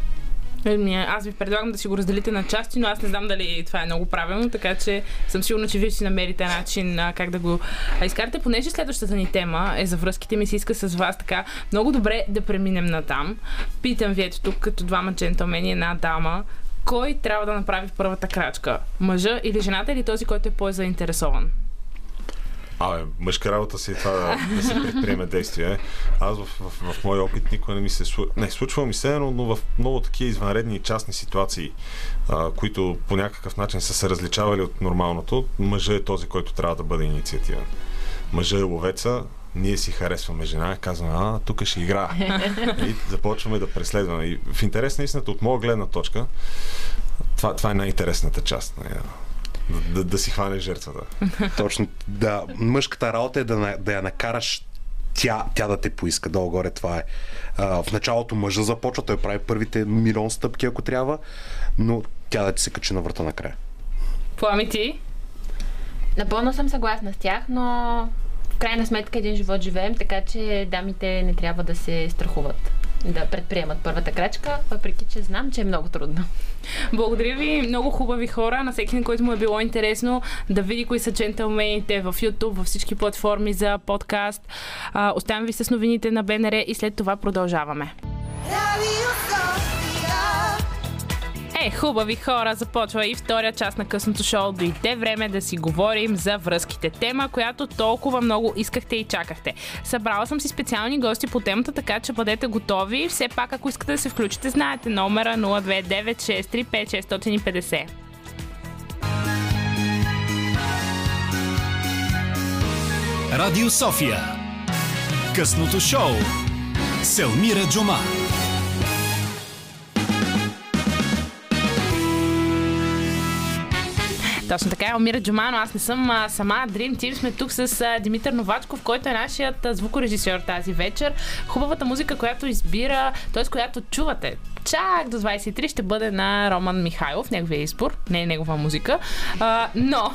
Еми, Аз ви предлагам да си го разделите на части, но аз не знам дали това е много правилно, така че съм сигурна, че вие ще си намерите начин как да го изкарате. Понеже следващата ни тема е за връзките ми се иска с вас така много добре да преминем на там. Питам ви ето тук като двама джентълмени една дама, кой трябва да направи първата крачка? Мъжа или жената или този, който е по-заинтересован? Абе, мъжка работа си е това да, да се предприеме действие. Аз в, в, в моя опит никога не ми се случва. Не, случва ми се, но, но в много такива извънредни и частни ситуации, а, които по някакъв начин са се различавали от нормалното, мъжът е този, който трябва да бъде инициативен. Мъжът е ловеца, ние си харесваме жена, казваме, а, тук ще игра. И започваме да преследваме. И в интерес на истината, от моя гледна точка, това, това е най-интересната част. Да, да, си хванеш жертвата. <laughs> Точно, да. Мъжката работа е да, да я накараш тя, тя да те поиска долу-горе. Това е. А, в началото мъжа започва, той прави първите милион стъпки, ако трябва, но тя да ти се качи на врата накрая. Плами ти? Напълно съм съгласна с тях, но в крайна сметка един живот живеем, така че дамите не трябва да се страхуват да предприемат първата крачка, въпреки че знам, че е много трудно. Благодаря ви, много хубави хора. На всеки, на който му е било интересно да види кои са джентълмените в YouTube, във всички платформи за подкаст. Оставям ви с новините на БНР и след това продължаваме. Sofia. Хубави хора, започва и втория част на късното шоу. Дойде време да си говорим за връзките. Тема, която толкова много искахте и чакахте. Събрала съм си специални гости по темата, така че бъдете готови. Все пак, ако искате да се включите, знаете номера 029635650. Радио София. Късното шоу. Селмира Джума. Точно така, Елмира Джумано, аз не съм а, сама. Dream Team сме тук с а, Димитър Новачков, който е нашият а, звукорежисьор тази вечер. Хубавата музика, която избира, т.е. която чувате чак до 23 ще бъде на Роман Михайлов, неговия избор, не е негова музика. А, но,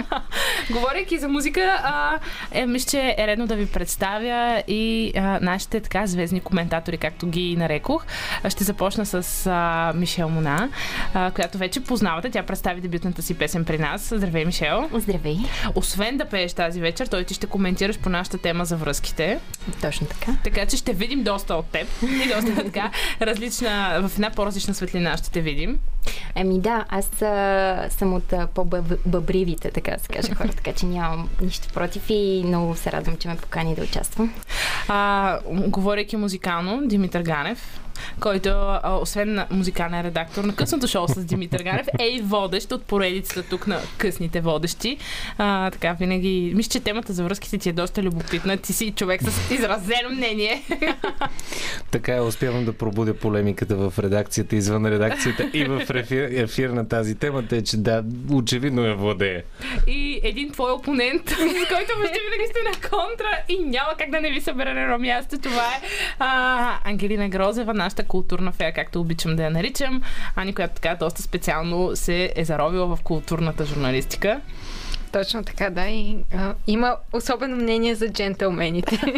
<laughs> говорейки за музика, а, е, мисля, че е редно да ви представя и а, нашите така звездни коментатори, както ги нарекох. Ще започна с а, Мишел Мона, а, която вече познавате. Тя представи дебютната си песен при нас. Здравей, Мишел! Здравей. Освен да пееш тази вечер, той ти ще коментираш по нашата тема за връзките. Точно така. Така че ще видим доста от теб. И доста така <laughs> различна, в една по-различна светлина ще те видим. Ами да, аз а, съм от по-бъбривите, така се каже хора, така че нямам нищо против и много се радвам, че ме покани да участвам. А, говорейки музикално, Димитър Ганев, който, а, освен на музикален редактор на късното шоу с Димитър Ганев, е и водещ от поредицата тук на късните водещи. А, така, винаги... Мисля, че темата за връзките ти е доста любопитна. Ти си човек с изразено мнение. Така е, успявам да пробудя полемиката в редакцията, извън редакцията и в ефир, ефир на тази тема, тъй че да, очевидно я владее. И един твой опонент, с който почти винаги сте на контра и няма как да не ви събере на едно място. Това е а, Ангелина Грозева, нашата културна фея, както обичам да я наричам. Ани, която така доста специално се е заровила в културната журналистика. Точно така, да. И а, има особено мнение за джентълмените. <laughs>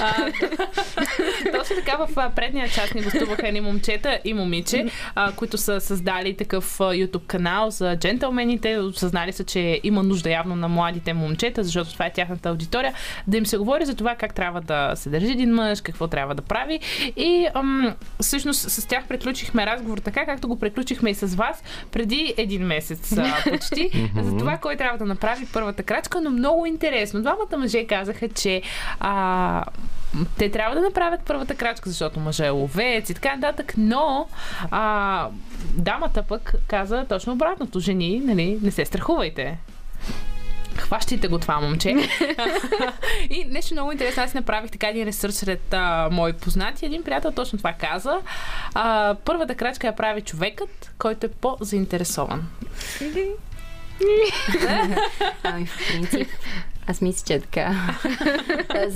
А, точно така в предния част ни гостуваха едни момчета и момиче, а, които са създали такъв YouTube канал за джентълмените. Осъзнали са, че има нужда явно на младите момчета, защото това е тяхната аудитория, да им се говори за това как трябва да се държи един мъж, какво трябва да прави. И ам, всъщност с тях приключихме разговор така, както го приключихме и с вас преди един месец а, почти. за това кой трябва да направи първата крачка, но много интересно. Двамата мъже казаха, че а, те трябва да направят първата крачка, защото мъжа е ловец и така нататък, но а, дамата пък каза точно обратното. Жени, нали, не се страхувайте. Хващайте го това момче. <laughs> <laughs> и нещо много интересно. Аз направих така един ресърч сред а, мои познати. Един приятел точно това каза. А, първата крачка я прави човекът, който е по-заинтересован. Ами, в принцип, аз мисля, че е така.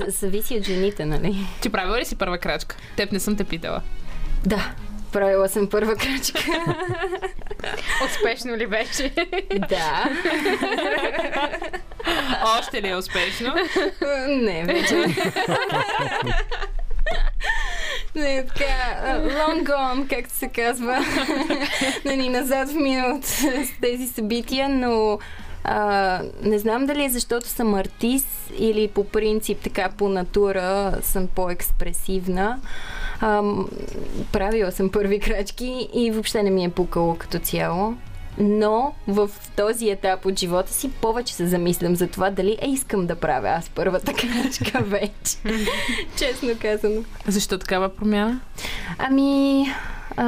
Зависи от жените, нали? Ти правила ли си първа крачка? Теб не съм те питала. Да, правила съм първа крачка. Успешно ли беше? да. Още ли е успешно? Не, вече. Не, така, long gone, както се казва. нали, назад в миналото с тези събития, но а, не знам дали е защото съм артист или по принцип така по натура съм по-експресивна. А, правила съм първи крачки и въобще не ми е пукало като цяло. Но в този етап от живота си повече се замислям за това дали е искам да правя аз първата <laughs> крачка вече. <laughs> Честно казано. Защо такава промяна? Ами, а,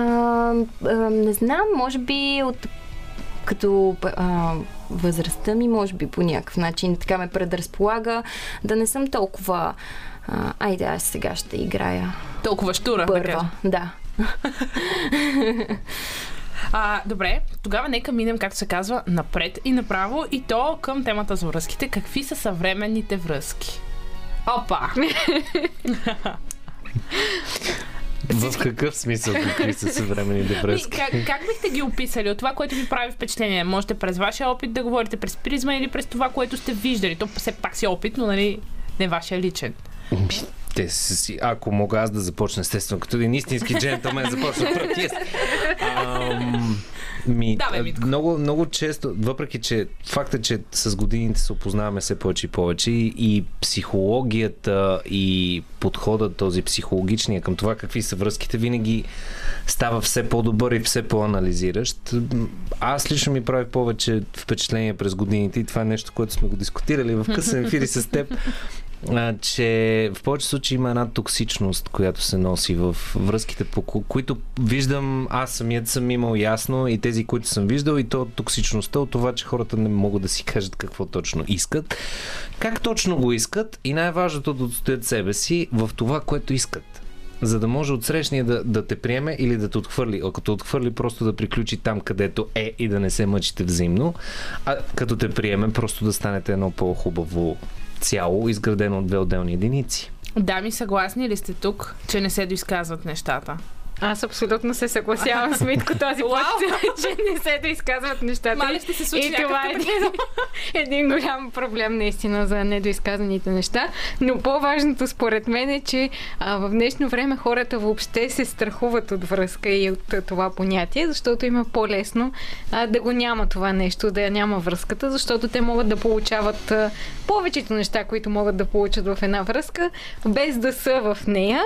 а, не знам, може би от като а, възрастта ми, може би по някакъв начин така ме предразполага да не съм толкова а, айде аз сега ще играя Толкова штура, първа. Да. <laughs> А, добре, тогава нека минем, както се казва, напред и направо и то към темата за връзките. Какви са съвременните връзки? Опа! <laughs> В какъв смисъл какви са съвременните връзки? как, как бихте ги описали от това, което ви прави впечатление? Можете през вашия опит да говорите през призма или през това, което сте виждали. То все пак си опит, но нали, не вашия личен. Те са си, ако мога аз да започна, естествено, като един истински джентълмен, започна. Ам, ми, Давай, Митко. много, много често, въпреки че факта, че с годините се опознаваме все повече и повече и, и психологията и подходът този психологичния към това какви са връзките винаги става все по-добър и все по-анализиращ. Аз лично ми прави повече впечатление през годините и това е нещо, което сме го дискутирали в късен ефир и с теб че в повече случаи има една токсичност, която се носи в връзките, по ко- които виждам, аз самият съм имал ясно и тези, които съм виждал, и то токсичността, от това, че хората не могат да си кажат какво точно искат, как точно го искат и най-важното да отстоят себе си в това, което искат. за да може отсрещния да, да те приеме или да те отхвърли. А като отхвърли, просто да приключи там, където е и да не се мъчите взаимно. А като те приеме, просто да станете едно по-хубаво цяло, изградено от две отделни единици. Дами, съгласни ли сте тук, че не се доизказват нещата? Аз абсолютно се съгласявам с Митко този път, <laughs> че не се доизказват нещата. Мали ще се случи И това е <laughs> един, голям проблем наистина за недоизказаните неща. Но по-важното според мен е, че а, в днешно време хората въобще се страхуват от връзка и от това понятие, защото им е по-лесно а, да го няма това нещо, да я няма връзката, защото те могат да получават а, повечето неща, които могат да получат в една връзка, без да са в нея.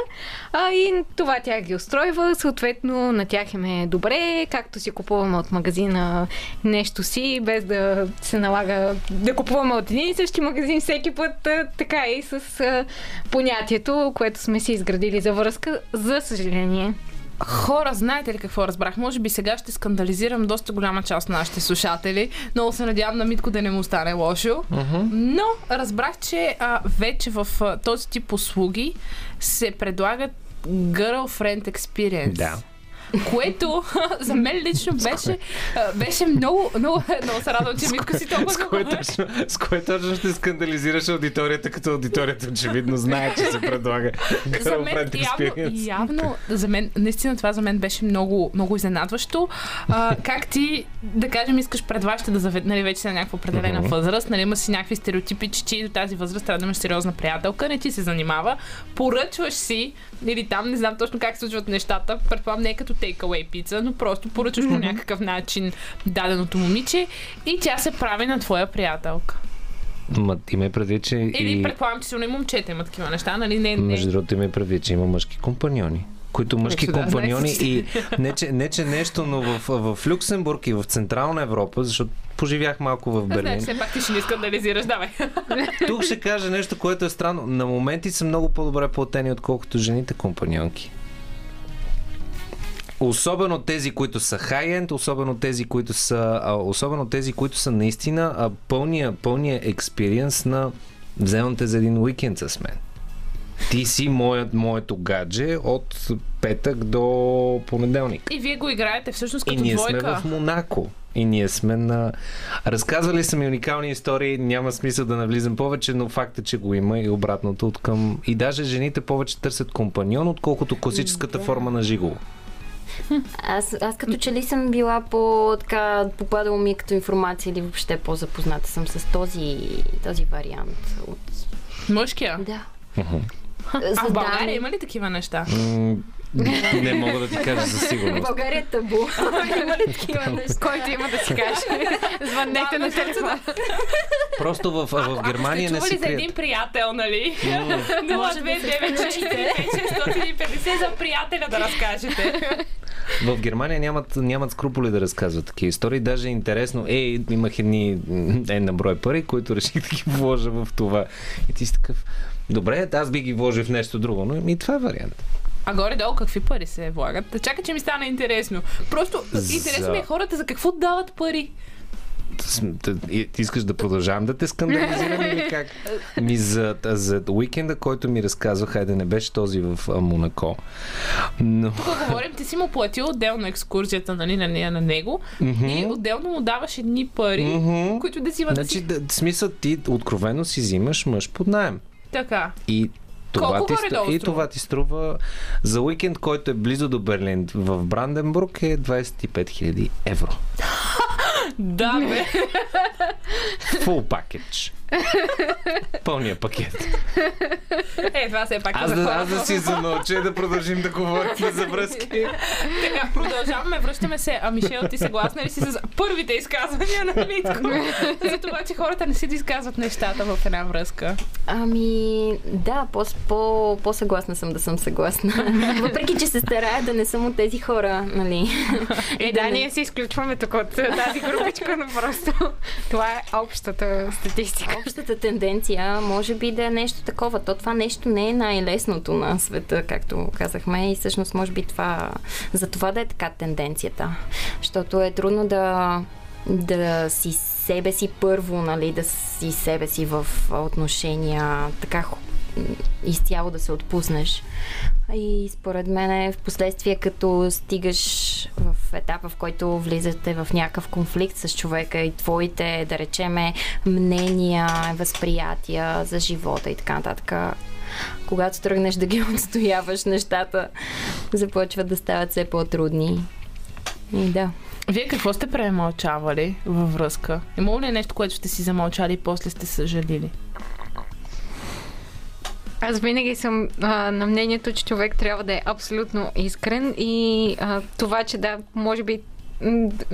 А, и това тя ги устройва, съответно на тях им е добре, както си купуваме от магазина нещо си, без да се налага да купуваме от един и същи магазин всеки път, така и с а, понятието, което сме си изградили за връзка, за съжаление. Хора, знаете ли какво разбрах? Може би сега ще скандализирам доста голяма част от нашите слушатели. Много се надявам на Митко да не му стане лошо. Но разбрах, че а, вече в а, този тип услуги се предлагат girlfriend experience. Да. Което <laughs> за мен лично беше, беше много, много, много се радвам, че Митко си толкова С кое, точно, с кое точно ще скандализираш аудиторията, като аудиторията очевидно знае, че се предлага <laughs> за мен явно, явно, за мен, наистина това за мен беше много, много изненадващо. А, как ти, да кажем, искаш пред вашите да завед, нали, вече си на някаква определена Мгм. възраст, нали, има си някакви стереотипи, че ти до тази възраст трябва да имаш сериозна приятелка, не ти се занимава, поръчваш си, или там, не знам точно как се случват нещата, предполагам не е като takeaway пица, но просто поръчваш по някакъв начин даденото момиче и тя се прави на твоя приятелка. Ма, има предвид, че Или и... предполагам, че сигурно и момчета има такива неща, нали? Не, не. Между другото има предвид, че има мъжки компаньони. Които мъжки да, компаньони знаеш, и не че, не че нещо, но в, в Люксембург и в Централна Европа, защото поживях малко в Берлин. все пак ти ще ни скандализираш, давай. Тук ще кажа нещо, което е странно. На моменти са много по-добре платени, отколкото жените компаньонки. Особено тези, които са хай-енд, особено тези, които са, а, особено тези, които са наистина а, пълния, пълния експириенс на вземам те за един уикенд с мен. Ти си моят, моето гадже от петък до понеделник. И вие го играете всъщност И като ние двойка. сме в Монако. И ние сме на... Разказвали са ми уникални истории, няма смисъл да навлизам повече, но факт е, че го има и обратното от към... И даже жените повече търсят компаньон, отколкото класическата форма на жиголо. Аз, аз като че ли съм била по така попадало ми като информация или въобще по-запозната съм с този, този вариант. От... Мъжкия. Да. А в България има ли такива неща? Не мога да ти кажа за В сигурност. България е табу. Има ли такива неща? Който има да си каже. Звъннете на телефона. Просто в, в Германия не си за един крият. приятел, нали? Може да се 029 за приятеля да разкажете. В Германия нямат, нямат скруполи да разказват такива истории. Даже е интересно. Е, имах едни е на брой пари, които реших да ги вложа в това. И ти си такъв. Добре, аз би ги вложил в нещо друго, но и това е вариант. А горе-долу какви пари се влагат? Чакай, че ми стана интересно. Просто За- интересно ми е хората за какво дават пари. Ти искаш да продължавам да те скандализирам или как? Ми за, за уикенда, който ми разказва, хайде не беше този в Монако. Но Тук говорим, ти си му платил отделно екскурзията нали, на нея на него и отделно му даваш едни пари, Мгм. които да си има да Значи, да, смисъл ти откровено си взимаш мъж под найем. Така. И това, Колко ти, струва, и това ти струва за уикенд, който е близо до Берлин в Бранденбург е 25 000 евро. <laughs> Да, бе. <laughs> Full package. Пълния пакет. Е, това пак е Аз за да, хора. аз да си замълча и да продължим да говорим за връзки. Така, продължаваме, връщаме се. А Мишел, ти съгласна ли си с първите изказвания на Митко? За това, че хората не си да изказват нещата в една връзка. Ами, да, по, по, по-съгласна съм да съм съгласна. Въпреки, че се старая да не съм от тези хора, нали? И да, ние се изключваме тук от тази групичка, но просто това е общата статистика. Общата тенденция може би да е нещо такова. То това нещо не е най-лесното на света, както казахме. И всъщност може би това, за това да е така тенденцията. Защото е трудно да, да си себе си първо, нали, да си себе си в отношения така изцяло да се отпуснеш. И според мен е в последствие, като стигаш в етапа, в който влизате в някакъв конфликт с човека и твоите, да речеме, мнения, възприятия за живота и така нататък, когато тръгнеш да ги <laughs> отстояваш, нещата започват да стават все по-трудни. И да. Вие какво сте премълчавали във връзка? Имало ли е нещо, което сте си замълчали и после сте съжалили? Аз винаги съм а, на мнението, че човек трябва да е абсолютно искрен и а, това, че да, може би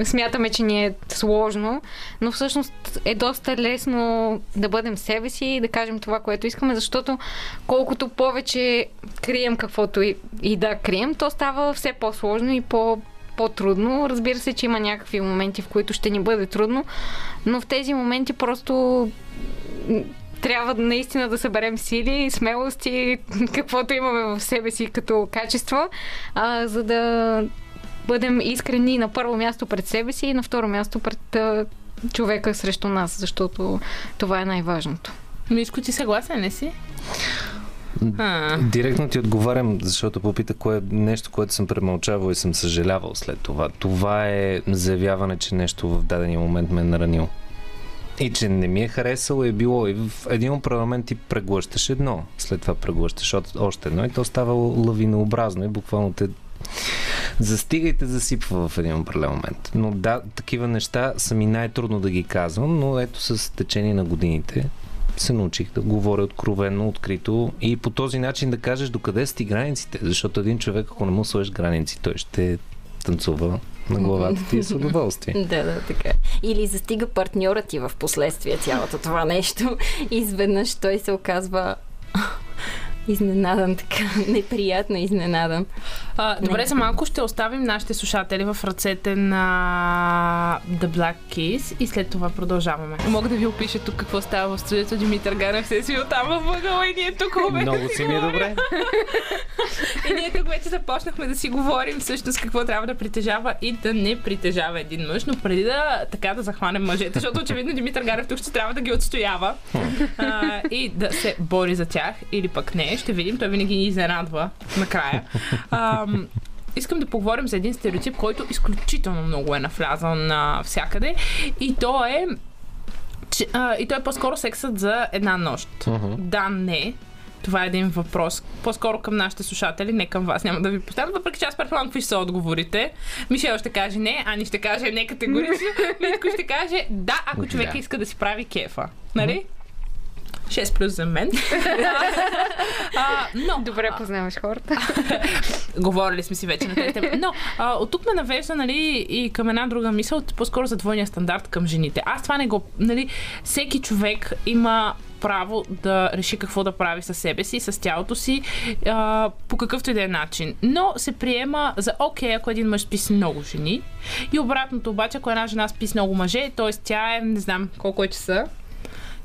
смятаме, че ни е сложно, но всъщност е доста лесно да бъдем себе си и да кажем това, което искаме, защото колкото повече крием каквото и, и да крием, то става все по-сложно и по по-трудно. Разбира се, че има някакви моменти, в които ще ни бъде трудно, но в тези моменти просто трябва наистина да съберем сили, смелост и каквото имаме в себе си като качество, а, за да бъдем искрени на първо място пред себе си и на второ място пред а, човека срещу нас, защото това е най-важното. Мишко, ти съгласен ли си? А, Директно ти отговарям, защото попита кое е нещо, което съм премълчавал и съм съжалявал след това. Това е заявяване, че нещо в дадения момент ме е наранило. И че не ми е харесало е било. И в един парламент ти преглъщаш едно, след това преглъщаш още едно и то става лавинообразно и буквално те застига и те засипва в един определен момент. Но да, такива неща са ми най-трудно да ги казвам, но ето с течение на годините се научих да говоря откровенно, открито и по този начин да кажеш докъде са ти границите, защото един човек, ако не му сложиш граници, той ще танцува на главата ти с <laughs> удоволствие. Да, да, така. е. Или застига партньора ти в последствие цялото това нещо. <laughs> Изведнъж той се оказва изненадан, така, <laughs> неприятно изненадан. а, добре, за малко ще оставим нашите слушатели в ръцете на The Black Keys и след това продължаваме. Мога да ви опиша тук какво става в студиото. Димитър Ганев се си оттам в въгъла и ние тук обе. Много си ми е добре. <laughs> И ние тук вече започнахме да си говорим всъщност какво трябва да притежава и да не притежава един мъж, но преди да така да захванем мъжете, защото очевидно Димитър Гарев тук ще трябва да ги отстоява а, и да се бори за тях, или пък не, ще видим, той винаги ни изненадва накрая. А, искам да поговорим за един стереотип, който изключително много е навлязал навсякъде и то е че, а, и то е по-скоро сексът за една нощ. Да, не. Това е един въпрос. По-скоро към нашите слушатели, не към вас. Няма да ви поставям, въпреки че аз предполагам какви са отговорите. Мишел ще каже не, Ани ще каже не категорично. <laughs> Митко ще каже да, ако човек Да. иска да си прави кефа. Нали? 6 плюс за мен. <laughs> а, но, Добре познаваш хората. <laughs> Говорили сме си вече на тези теми. Но а, от тук ме навежда нали, и към една друга мисъл, по-скоро за двойния стандарт към жените. Аз това не го... Нали, всеки човек има право да реши какво да прави със себе си, с тялото си, а, по какъвто и да е начин. Но се приема за окей, ако един мъж спи с много жени. И обратното обаче, ако една жена спи с много мъже, т.е. тя е, не знам колко е часа,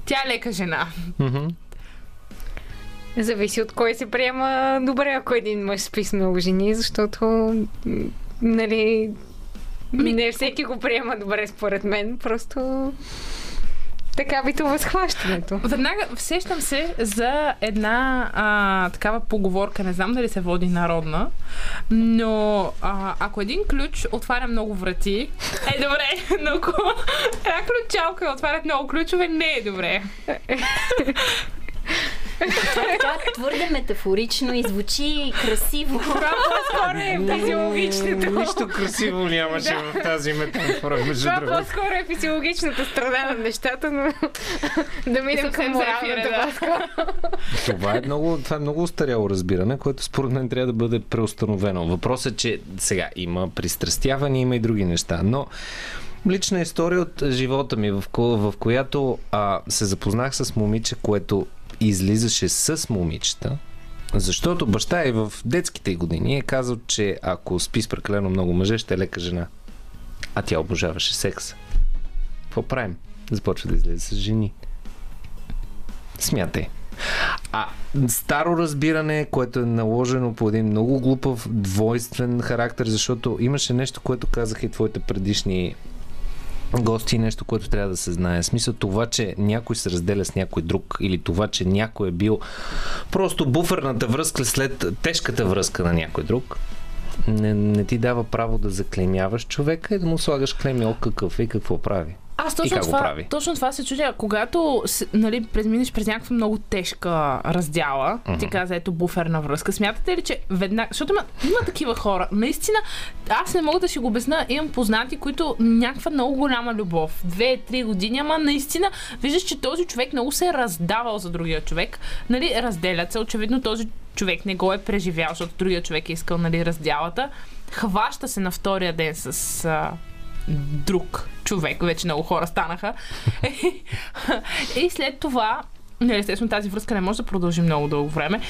тя е лека жена. Мгм. Зависи от кой се приема добре, ако един мъж спи с много жени, защото нали, не всеки го приема добре според мен, просто така битува схващането. Веднага сещам се за една а, такава поговорка, не знам дали се води народна, но а, ако един ключ отваря много врати, е добре, <laughs> но ако една ключалка отварят много ключове, не е добре. <laughs> Това е така твърде метафорично и звучи красиво. По-скоро е физиологичното. Нищо красиво нямаше в тази метафора, Това по-скоро е физиологичната страна на нещата, но <laughs> да минем съвсем към моралната. Това е много, това е много устаряло разбиране, което според мен трябва да бъде преустановено. Въпросът е, че сега има пристрастяване, има и други неща, но лична история от живота ми, в, ко, в която а, се запознах с момиче, което излизаше с момичета, защото баща и в детските години е казал, че ако спи с прекалено много мъже, ще е лека жена. А тя обожаваше секса. Какво правим? Започва да излезе с жени. Смятай. А старо разбиране, което е наложено по един много глупав, двойствен характер, защото имаше нещо, което казаха и твоите предишни гости нещо, което трябва да се знае. Смисъл това, че някой се разделя с някой друг или това, че някой е бил просто буферната връзка след тежката връзка на някой друг, не, не ти дава право да заклемяваш човека и да му слагаш клемил какъв е и какво прави. Аз И точно как го това, прави? точно това се чудя. Когато нали, презминеш през някаква много тежка раздяла, ти каза ето буферна връзка, смятате ли, че веднага... Защото има, има такива хора. Наистина, аз не мога да си го обясна. Имам познати, които някаква много голяма любов. Две-три години, ама наистина виждаш, че този човек много се е раздавал за другия човек. Нали, разделят се. Очевидно този човек не го е преживял, защото другия човек е искал нали, раздялата. Хваща се на втория ден с а, друг човек, вече много хора станаха. <laughs> и след това, нали, естествено тази връзка не може да продължи много дълго време.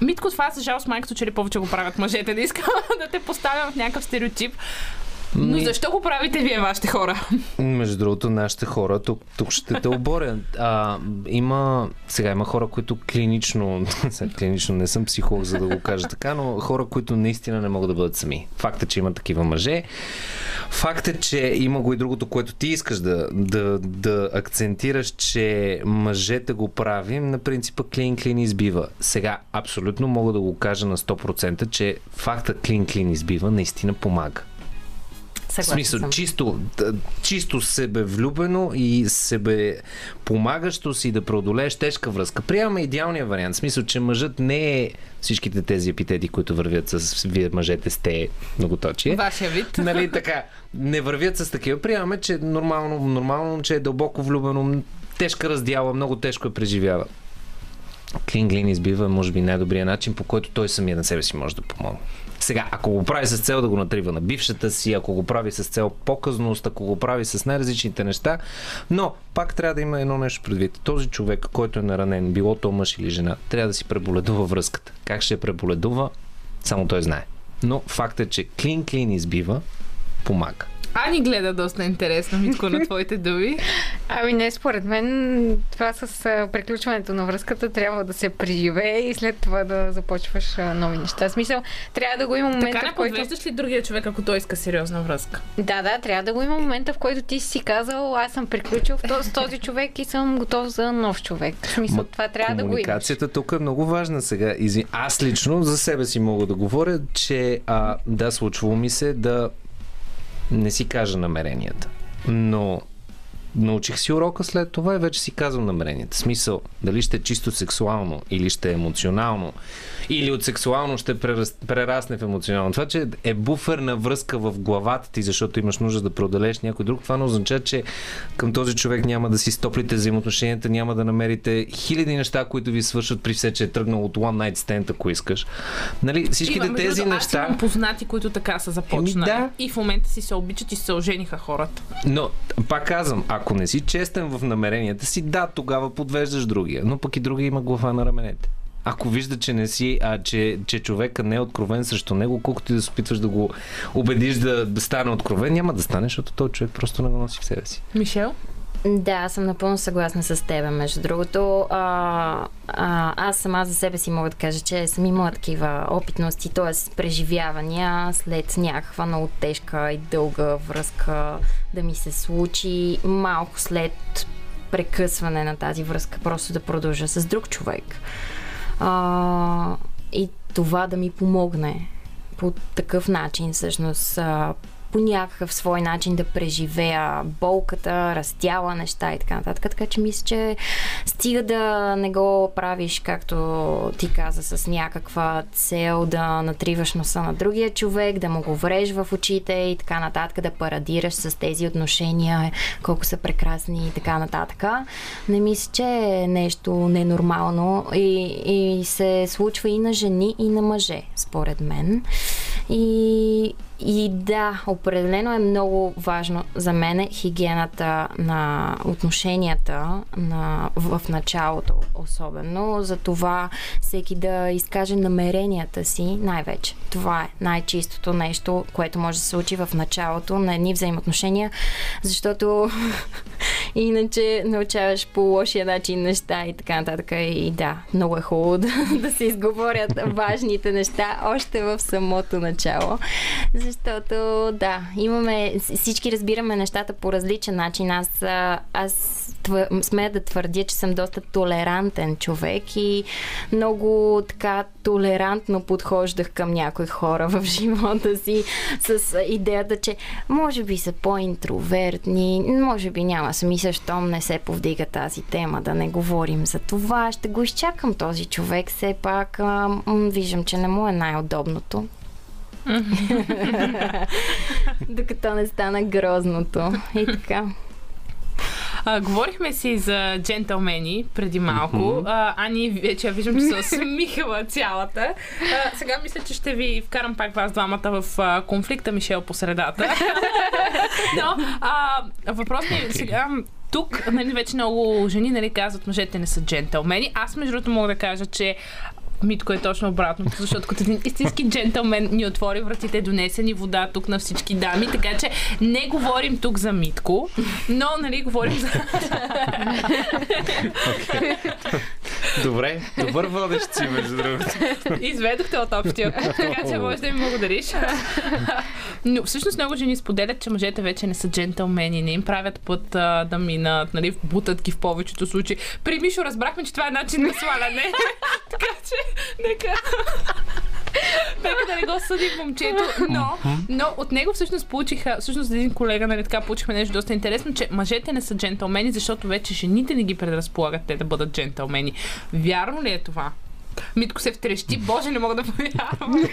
Митко, това за жалост майкото, че ли повече го правят мъжете, не искам <laughs> да те поставям в някакъв стереотип. Но Ми- защо го правите вие, вашите хора? Между другото, нашите хора, тук, тук ще те оборя. А, има, сега има хора, които клинично, <laughs> сега клинично не съм психолог, за да го кажа така, но хора, които наистина не могат да бъдат сами. Факт е, че има такива мъже. Факт е, че има го и другото, което ти искаш да, да, да акцентираш, че мъжете го правим на принципа клин-клин избива. Сега, абсолютно мога да го кажа на 100%, че факта клин-клин избива наистина помага. В Съгласна смисъл, съм. чисто, чисто себевлюбено и себе помагащо си да преодолееш тежка връзка. Приемаме идеалния вариант. В смисъл, че мъжът не е всичките тези епитети, които вървят с вие мъжете сте многоточие. Вашия вид. Нали така, не вървят с такива. Приемаме, че нормално, нормално че е дълбоко влюбено, тежка раздяла, много тежко е преживява. Клин Глин избива, може би, най-добрият начин, по който той самия на себе си може да помогне. Сега, ако го прави с цел да го натрива на бившата си, ако го прави с цел показност, ако го прави с най-различните неща, но пак трябва да има едно нещо предвид. Този човек, който е наранен, било то мъж или жена, трябва да си преболедува връзката. Как ще преболедува, само той знае. Но факт е, че клин-клин избива, помага. Ани гледа доста интересно, Митко, на твоите думи. <laughs> Ами не, според мен това с приключването на връзката трябва да се преживее и след това да започваш нови неща. В смисъл, трябва да го има момента, Така не в който... подвеждаш ли другия човек, ако той иска сериозна връзка? Да, да, трябва да го има момента, в който ти си казал, аз съм приключил с този човек и съм готов за нов човек. В смисъл, Ма, това трябва да го имаш. Комуникацията тук е много важна сега. Аз лично за себе си мога да говоря, че а, да, случвало ми се да не си кажа намеренията. Но научих си урока след това и вече си казвам намеренията. Смисъл, дали ще е чисто сексуално или ще е емоционално, или от сексуално ще прерас, прерасне в емоционално. Това, че е буферна връзка в главата ти, защото имаш нужда да преодолееш някой друг, това не означава, че към този човек няма да си стоплите взаимоотношенията, няма да намерите хиляди неща, които ви свършат при все, че е тръгнал от one night stand, ако искаш. Нали, всичките Има, между тези другото, неща... Аз имам познати, които така са започнали. Еми, да. И в момента си се обичат и се ожениха хората. Но, пак казвам, ако не си честен в намеренията си, да, тогава подвеждаш другия. Но пък и другия има глава на раменете. Ако вижда, че не си, а че, че човека не е откровен срещу него, колкото и да се опитваш да го убедиш да, да стане откровен, няма да стане, защото този човек просто не го носи в себе си. Мишел? Да, аз съм напълно съгласна с теб. Между другото, а, а, аз сама за себе си мога да кажа, че съм имала такива опитности, т.е. преживявания след някаква много тежка и дълга връзка да ми се случи малко след прекъсване на тази връзка, просто да продължа с друг човек. А, и това да ми помогне по такъв начин, всъщност, а, по някакъв свой начин да преживея болката, раздяла неща и така нататък. Така че мисля, че стига да не го правиш, както ти каза, с някаква цел да натриваш носа на другия човек, да му го вреш в очите и така нататък, да парадираш с тези отношения, колко са прекрасни и така нататък. Не мисля, че е нещо ненормално и, и се случва и на жени, и на мъже, според мен. И, и да, определено е много важно за мен хигиената на отношенията на, в началото, особено за това всеки да изкаже намеренията си най-вече. Това е най-чистото нещо, което може да се случи в началото на едни взаимоотношения, защото <laughs> Иначе научаваш по лошия начин неща и така нататък. И да, много е хубаво да, <laughs> да се изговорят важните неща още в самото начало. Защото, да, имаме, всички разбираме нещата по различен начин. Аз, аз твър, смея да твърдя, че съм доста толерантен човек и много така толерантно подхождах към някои хора в живота си с идеята, че може би са по-интровертни, може би няма смисъл, щом не се повдига тази тема, да не говорим за това. Ще го изчакам този човек, все пак м- виждам, че не му е най-удобното. <laughs> Докато не стана грозното. И така. А, говорихме си за джентълмени преди малко. Mm-hmm. А, Ани, вече виждам, че се усмихала цялата. А, сега мисля, че ще ви вкарам пак вас двамата в а, конфликта Мишел по средата. <laughs> Но а, въпрос ми е сега тук нали, вече много жени нали, казват, мъжете не са джентълмени. Аз, между другото, мога да кажа, че Митко е точно обратното, защото като един истински джентълмен ни отвори вратите, донесе ни вода тук на всички дами, така че не говорим тук за Митко, но нали говорим за... Добре, добър водещ си, между другото. Изведохте от общия курс, така че може да ми благодариш. Но всъщност много жени споделят, че мъжете вече не са джентълмени, не им правят път а, да минат, нали, бутат ги в повечето случаи. При Мишо разбрахме, че това е начин на сваляне. <laughs> така че, нека... Нека да не го съди момчето, но, но от него всъщност получиха, всъщност един колега, нали така, получихме нещо доста интересно, че мъжете не са джентълмени, защото вече жените не ги предразполагат те да бъдат джентълмени. Вярно ли е това? Митко се втрещи. Боже, не мога да повярвам.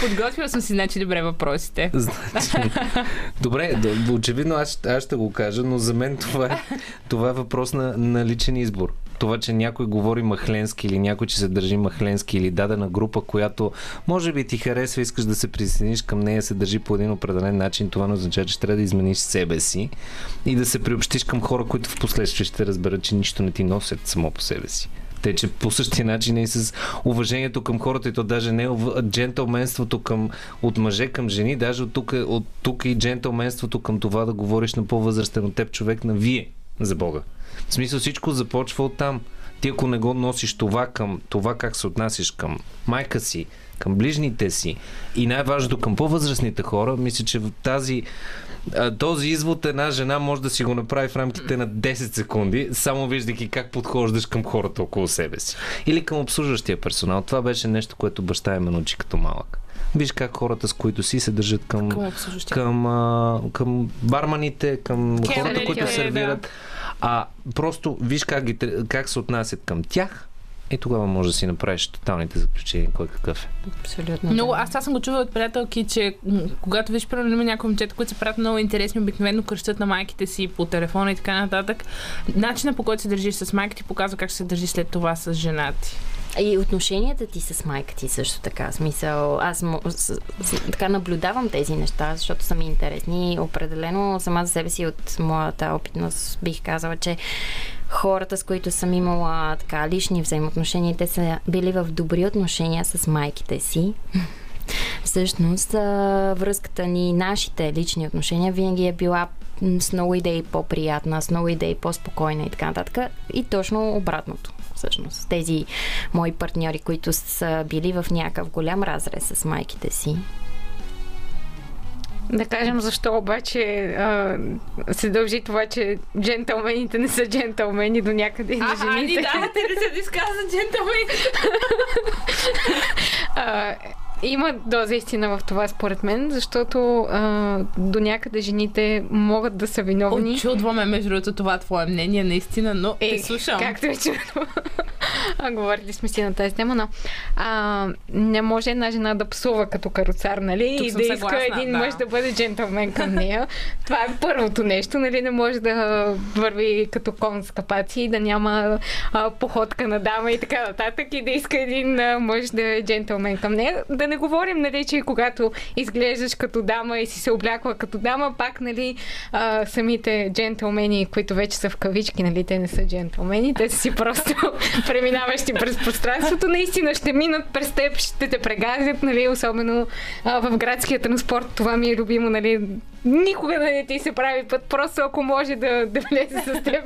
Подготвила съм си, значи, добре въпросите. Значи, <laughs> добре, очевидно аз, аз ще го кажа, но за мен това е, това е въпрос на, на личен избор. Това, че някой говори махленски или някой, че се държи махленски или дадена група, която може би ти харесва, искаш да се присъединиш към нея, се държи по един определен начин, това не означава, че трябва да измениш себе си и да се приобщиш към хора, които в последствие ще разберат, че нищо не ти носят само по себе си. Те, че по същия начин е и с уважението към хората, и то даже не е джентълменството към, от мъже към жени, даже от тук, от тук и джентълменството към това да говориш на по-възрастен от теб човек на вие за Бога. В смисъл всичко започва от там. Ти ако не го носиш това към това как се отнасяш към майка си, към ближните си и най-важното към по-възрастните хора, мисля, че в тази този извод една жена може да си го направи в рамките на 10 секунди, само виждайки как подхождаш към хората около себе си. Или към обслужващия персонал. Това беше нещо, което баща ми ме научи като малък. Виж как хората, с които си, се държат към, Към към, към барманите, към хората, Келнерите, които да. А просто виж как, ги, как се отнасят към тях и тогава може да си направиш тоталните заключения кой какъв е. Абсолютно. Много, аз това съм го чувала от приятелки, че когато виж, примерно, има някои момчета, които се правят много интересни, обикновено кръщат на майките си по телефона и така нататък. Начина по който се държиш с майка ти показва как ще се държи след това с жена ти. И отношенията ти с майка ти също така. Смисъл, аз мо- с, с, така наблюдавам тези неща, защото са ми интересни. Определено сама за себе си от моята опитност бих казала, че хората, с които съм имала така лични взаимоотношения, те са били в добри отношения с майките си. <laughs> Всъщност, връзката ни, нашите лични отношения винаги е била с много идеи по-приятна, с много идеи по-спокойна и така нататък. И точно обратното. Всъщност, тези мои партньори, които са били в някакъв голям разрез с майките си, Да кажем защо обаче а, се дължи това, че джентълмените не са джентълмени до някъде и на жените. давате ли се да изказа джентълмен? <laughs> Има доза истина в това, според мен, защото а, до някъде жените могат да са виновни. Очудваме, между другото, това твое мнение, наистина, но Е, те слушам. Както е чудо. <laughs> а, говорили сме си на тази тема, но а, не може една жена да псува като каруцар, нали? Тук и да съгласна, иска един да. мъж да бъде джентълмен към нея. Това е първото нещо, нали? Не може да върви като кон с капаци и да няма а, походка на дама и така нататък и да иска един а, мъж да е джентълмен към нея. Да не говорим, нали, че когато изглеждаш като дама и си се облякла като дама, пак, нали, а, самите джентълмени, които вече са в кавички, нали, те не са джентълмени, те са си просто <laughs> преминаващи през пространството, наистина ще минат през теб, ще те прегазят, нали, особено а, в градския транспорт. Това ми е любимо, нали, никога да не ти се прави път, просто ако може да, да влезе с теб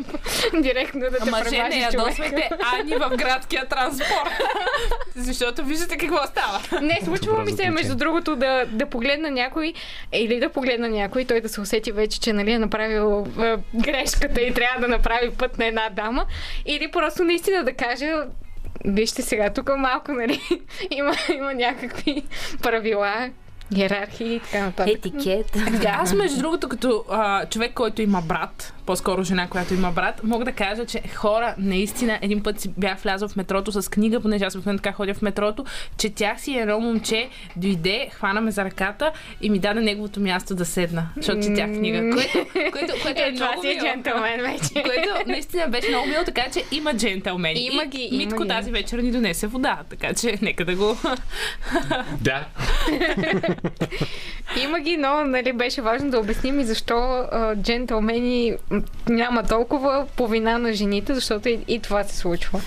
<laughs> директно да те премажи човек. ядосвайте Ани в градския транспорт. <laughs> Защото виждате какво става. Не, случва ми се, между другото, да, да погледна някой или да погледна някой, той да се усети вече, че нали, е направил е, грешката и трябва да направи път на една дама. Или просто наистина да кажа, вижте сега, тук малко, нали, <laughs> има, има някакви правила, иерархии и така нататък. Етикет. Да, аз между другото, като а, човек, който има брат, по-скоро жена, която има брат, мога да кажа, че хора, наистина, един път си бях влязъл в метрото с книга, понеже аз обикновено така ходя в метрото, четях си едно момче, дойде, хвана ме за ръката и ми даде неговото място да седна, защото четях книга. Което, което, което е, Е, това много си е мило. джентълмен вече. Което наистина беше много мило, така че има джентълмени. Има И ги, има Митко ги. тази вечер ни донесе вода, така че нека да го... Да. <laughs> Има ги, но нали, беше важно да обясним и защо а, джентълмени няма толкова по вина на жените, защото и, и това се случва.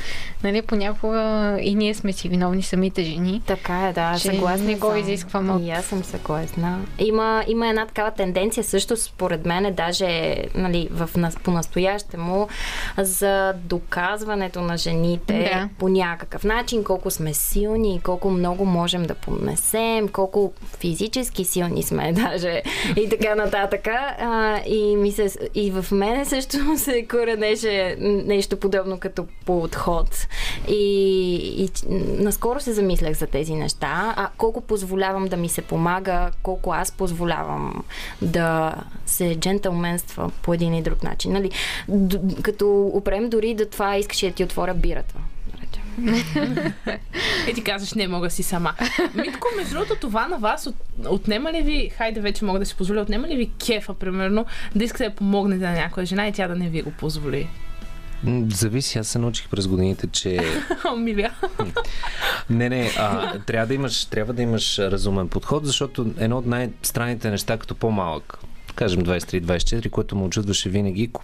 Нали, понякога и ние сме си виновни самите жени. Така е, да, съгласна не го изискваме от- И аз съм съгласна. Има, има една такава тенденция също, според мен, даже нали, в, нас- по-настоящему, за доказването на жените Да. по някакъв начин, колко сме силни, колко много можем да понесем, колко физически силни сме <laughs> даже и така нататък. А, и, ми се, и в мене също <laughs> се коренеше нещо подобно като подход. И, и наскоро се замислях за тези неща. А колко позволявам да ми се помага, колко аз позволявам да се джентълменства по един или друг начин. Нали? Д- като опрем дори да това искаш да ти отворя бирата. <laughs> И ти казваш, не мога си сама. Митко, между другото, това на вас от, отнема ли ви, хайде вече мога да си позволя, отнема ли ви кефа, примерно, да искате да помогнете на някоя жена и тя да не ви го позволи? Зависи, аз се научих през годините, че <laughs> Миля. Не, не, а, трябва, да имаш, трябва да имаш разумен подход, защото едно от най-странните неща като по-малък, кажем 23-24, което ме очудваше винаги, ко-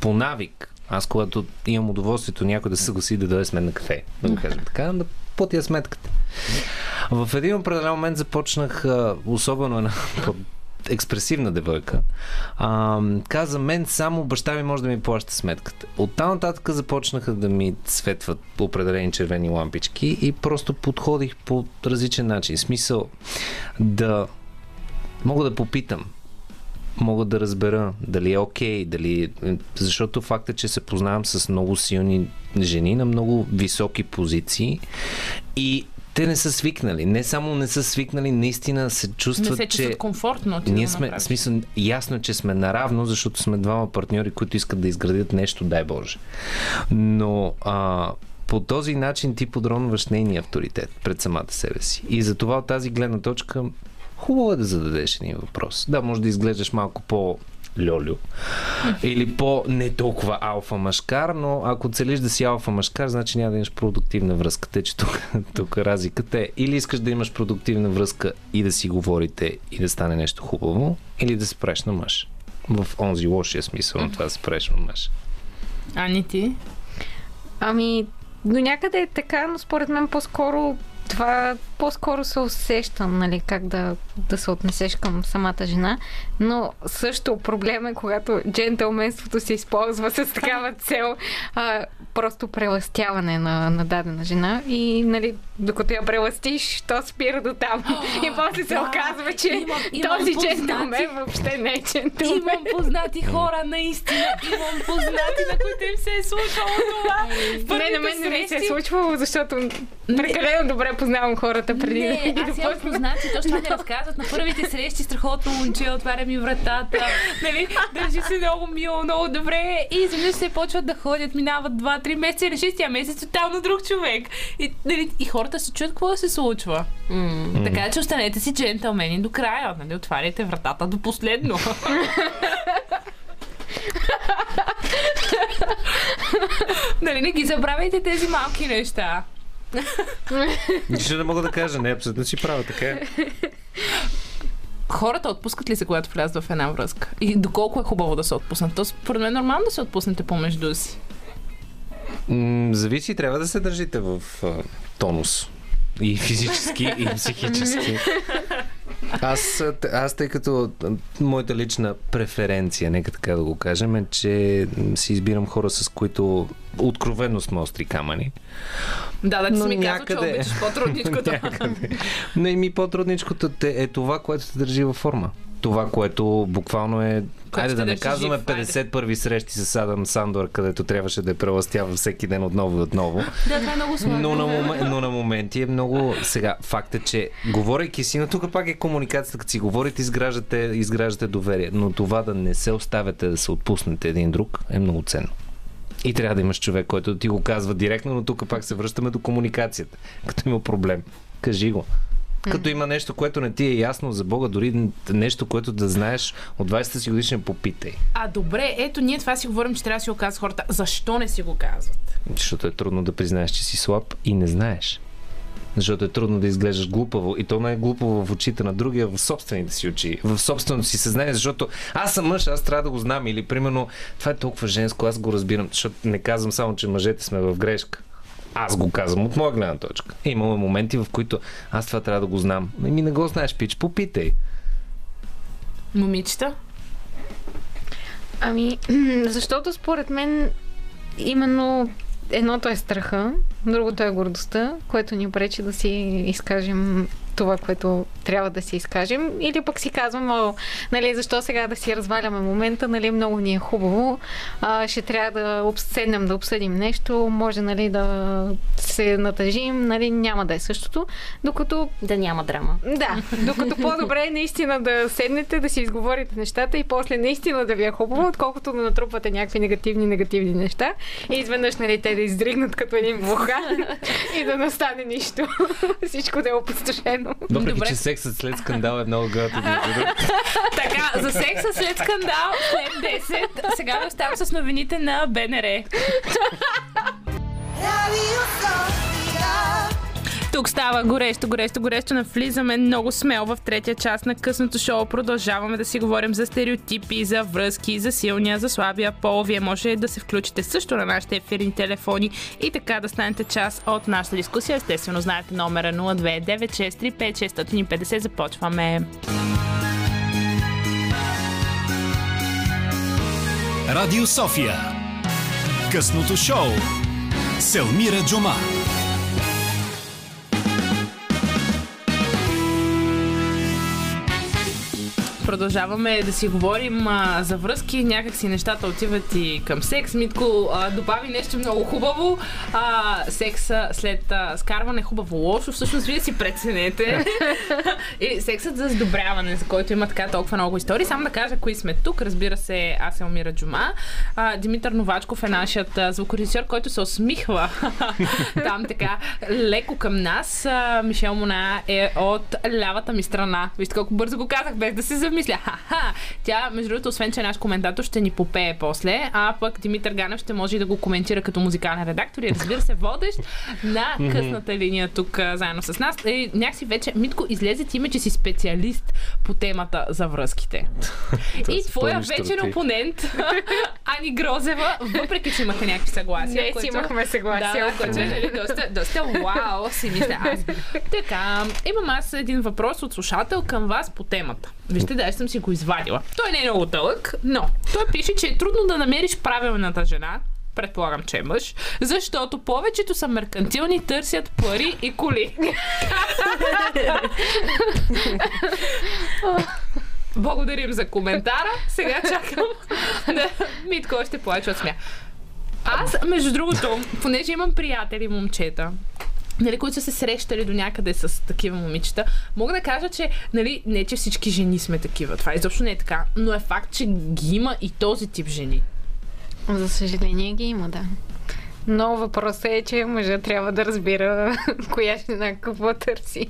по навик, аз когато имам удоволствието някой да се съгласи да даде с мен на кафе, да го кажем така, да платя сметката. В един определен момент започнах, особено една <laughs> експресивна девойка, а, каза мен само баща ми може да ми плаща сметката. От там нататък започнаха да ми светват определени червени лампички и просто подходих по различен начин. Смисъл да мога да попитам, мога да разбера дали е окей, дали... Защото факта, че се познавам с много силни жени на много високи позиции и те не са свикнали. Не само не са свикнали, наистина се Не чувстват, се че... комфортно. Ти Ние да сме, в смисъл, ясно е, че сме наравно, защото сме двама партньори, които искат да изградят нещо, дай Боже. Но а, по този начин ти подронваш нейния авторитет пред самата себе си. И затова от тази гледна точка хубаво е да зададеш един въпрос. Да, може да изглеждаш малко по льолю. Или по не толкова алфа машкар, но ако целиш да си алфа машкар, значи няма да имаш продуктивна връзка. Те, че тук, <laughs> тук разликата е или искаш да имаш продуктивна връзка и да си говорите и да стане нещо хубаво, или да се правиш на мъж. В онзи лошия смисъл на това да се правиш на мъж. Ани ти? Ами, до някъде е така, но според мен по-скоро това по-скоро се усеща, нали, как да, да се отнесеш към самата жена. Но също проблем е, когато джентълменството се използва с такава цел, а, просто преластяване на, на дадена жена. И, нали, докато я преластиш, то спира до там. <gasps> и после се да. оказва, че Имам- имам този познати. джентълмен въобще не е джентълмен. Имам познати хора, наистина. Имам познати, на които им се е случвало това. Не, на мен не ми се е случвало, защото прекалено добре познавам хората преди не, да ги аз имам познати, точно ми разказват на първите срещи, страхотно момче, отваря ми вратата, нали, държи се много мило, много добре и изведнъж се почват да ходят, минават 2-3 месеца и реши тя месец тотално друг човек. И, нали, и хората се чуят какво да се случва. М. Така че останете си джентълмени до края, нали, отваряйте вратата до последно. нали, не ги забравяйте тези малки неща. Нищо не мога да кажа, не, абсолютно си права, така е. Хората отпускат ли се, когато влязат в една връзка? И доколко е хубаво да се отпуснат? То според мен е нормално да се отпуснете помежду си. М, зависи, трябва да се държите в а, тонус. И физически, и психически. Аз, аз тъй като моята лична преференция, нека така да го кажем, е, че си избирам хора, с които откровенно сме остри камъни. Да, да ти Но си ми казал, че някъде- обичаш по-трудничкото. Не, ми по-трудничкото те- е това, което те държи във форма. Това, което буквално е... Айде те да не казваме жив, айде. 50 първи срещи с Адам Сандор, където трябваше да я преластява всеки ден отново и отново. <laughs> да, това е много сложно. Но на, момен, но на моменти е много... Сега, факт е, че говорейки си, но тук пак е комуникацията, като си говорите, изграждате, изграждате доверие. Но това да не се оставяте да се отпуснете един друг е много ценно. И трябва да имаш човек, който ти го казва директно, но тук пак се връщаме до комуникацията. Като има проблем, кажи го. Като има нещо, което не ти е ясно за Бога, дори нещо, което да знаеш от 20-та си годишния, попитай. А добре, ето ние това си говорим, че трябва да си го казват хората. Защо не си го казват? Защото е трудно да признаеш, че си слаб и не знаеш. Защото е трудно да изглеждаш глупаво. И то не е глупаво в очите на другия, в собствените си очи, в собственото си съзнание, защото аз съм мъж, аз трябва да го знам. Или примерно, това е толкова женско, аз го разбирам. Защото не казвам само, че мъжете сме в грешка. Аз го казвам от моя гледна точка. Имаме моменти, в които аз това трябва да го знам. Ми не го знаеш, пич, попитай. Момичета? Ами, <clears throat> защото според мен именно едното е страха, другото е гордостта, което ни пречи да си изкажем това, което трябва да си изкажем. Или пък си казвам, о, нали, защо сега да си разваляме момента, нали, много ни е хубаво, а, ще трябва да обседнем да обсъдим нещо, може, нали, да се натъжим, нали, няма да е същото. Докато Да няма драма. да, докато по-добре е наистина да седнете, да си изговорите нещата и после наистина да ви е хубаво, отколкото да натрупвате някакви негативни, негативни неща и изведнъж нали, те да издригнат като един вулкан <laughs> и да не стане нищо. Всичко да е опустошено. Въпреки, Добре. че сексът след скандал е много готин. <laughs> Така, за секса след скандал, след 10. Сега ви оставам с новините на БНР. <laughs> Sofia. Тук става горещо, горещо, горещо. Навлизаме много смело в третия част на късното шоу. Продължаваме да си говорим за стереотипи, за връзки, за силния, за слабия пол. Вие може да се включите също на нашите ефирни телефони и така да станете част от нашата дискусия. Естествено, знаете номера 029635650. Започваме. Радио София. Късното шоу. Селмира Джума. Продължаваме да си говорим а, за връзки. Някак си нещата отиват и към секс. Митко а, добави нещо много хубаво. А, секса след а, скарване хубаво лошо. Всъщност вие си преценете. <laughs> и сексът за сдобряване, за който има така толкова много истории. Само да кажа кои сме тук. Разбира се, аз съм Мира Джума. А, Димитър Новачков е нашият а, звукорежисьор, който се усмихва <laughs> там така леко към нас. А, Мишел Мона е от лявата ми страна. Вижте колко бързо го казах, без да се замисля. Ха-ха! Тя, между другото, освен че е наш коментатор, ще ни попее после, а пък Димитър Ганев ще може и да го коментира като музикален редактор и разбира се, водещ на късната линия тук заедно с нас. И някакси вече, Митко, излезе ти име, че си специалист по темата за връзките. <laughs> и твоя вечен опонент, <laughs> Ани Грозева, въпреки че имате някакви съгласия. Не, си имахме съгласие. да, което е нали, доста, доста вау, си мисля аз. <laughs> Така, имам аз един въпрос от слушател към вас по темата. Вижте, да, аз съм си го извадила. Той не е много дълъг, но той пише, че е трудно да намериш правилната жена, предполагам, че е мъж, защото повечето са меркантилни, търсят пари и коли. <laughs> Благодарим за коментара. Сега чакам да Митко още плаче от смях. Аз, между другото, понеже имам приятели момчета, нали, които са се срещали до някъде с такива момичета, мога да кажа, че нали, не, че всички жени сме такива. Това изобщо не е така. Но е факт, че ги има и този тип жени. За съжаление ги има, да. Но въпросът е, че мъжът трябва да разбира <laughs> коя жена какво търси.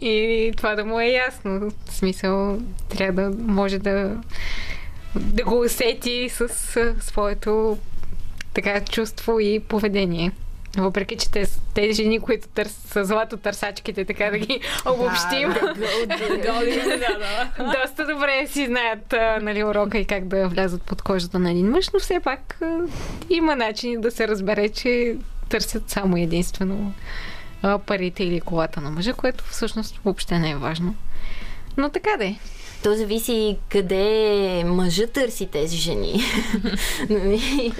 И това да му е ясно. В смисъл, трябва да може да, да го усети с своето така чувство и поведение. Въпреки, че те, те жени, които търс, са злато търсачките, така да ги <laughs> обобщим, <laughs> доста добре си знаят нали, урока и как да влязат под кожата на един мъж, но все пак има начини да се разбере, че търсят само единствено парите или колата на мъжа, което всъщност въобще не е важно. Но така да е. То зависи къде мъжа търси тези жени. <laughs>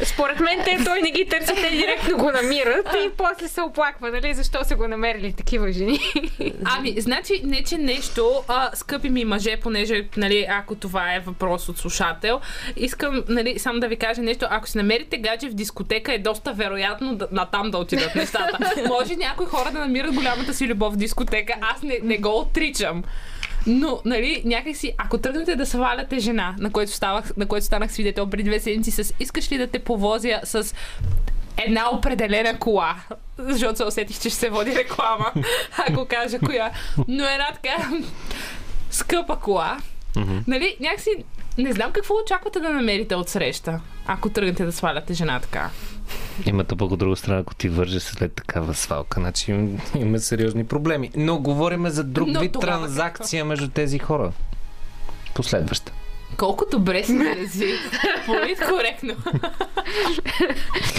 Според мен те той не ги търси, те директно го намират и после се оплаква, нали, защо са го намерили такива жени. <laughs> Ами, значи, не че нещо, а, скъпи ми мъже, понеже, нали, ако това е въпрос от слушател, искам, нали, само да ви кажа нещо. Ако си намерите гадже в дискотека, е доста вероятно да, на там да отидат нещата. <laughs> Може някои хора да намират голямата си любов в дискотека. Аз не, не го отричам. Но, нали, някакси, ако тръгнете да сваляте жена, на което, ставах, на което станах свидетел преди две седмици, с искаш ли да те повозя с една определена кола, защото се усетих, че ще се води реклама, <laughs> ако кажа коя. Но една така скъпа кола. Mm-hmm. Нали, някакси не знам какво очаквате да намерите от среща, ако тръгнете да сваляте жена така. Имате пък от друга страна, ако ти върже след такава свалка, значи им- има сериозни проблеми. Но говорим за друг Но вид транзакция между тези хора. Последваща. Колко добре си изрази. Политкоректно.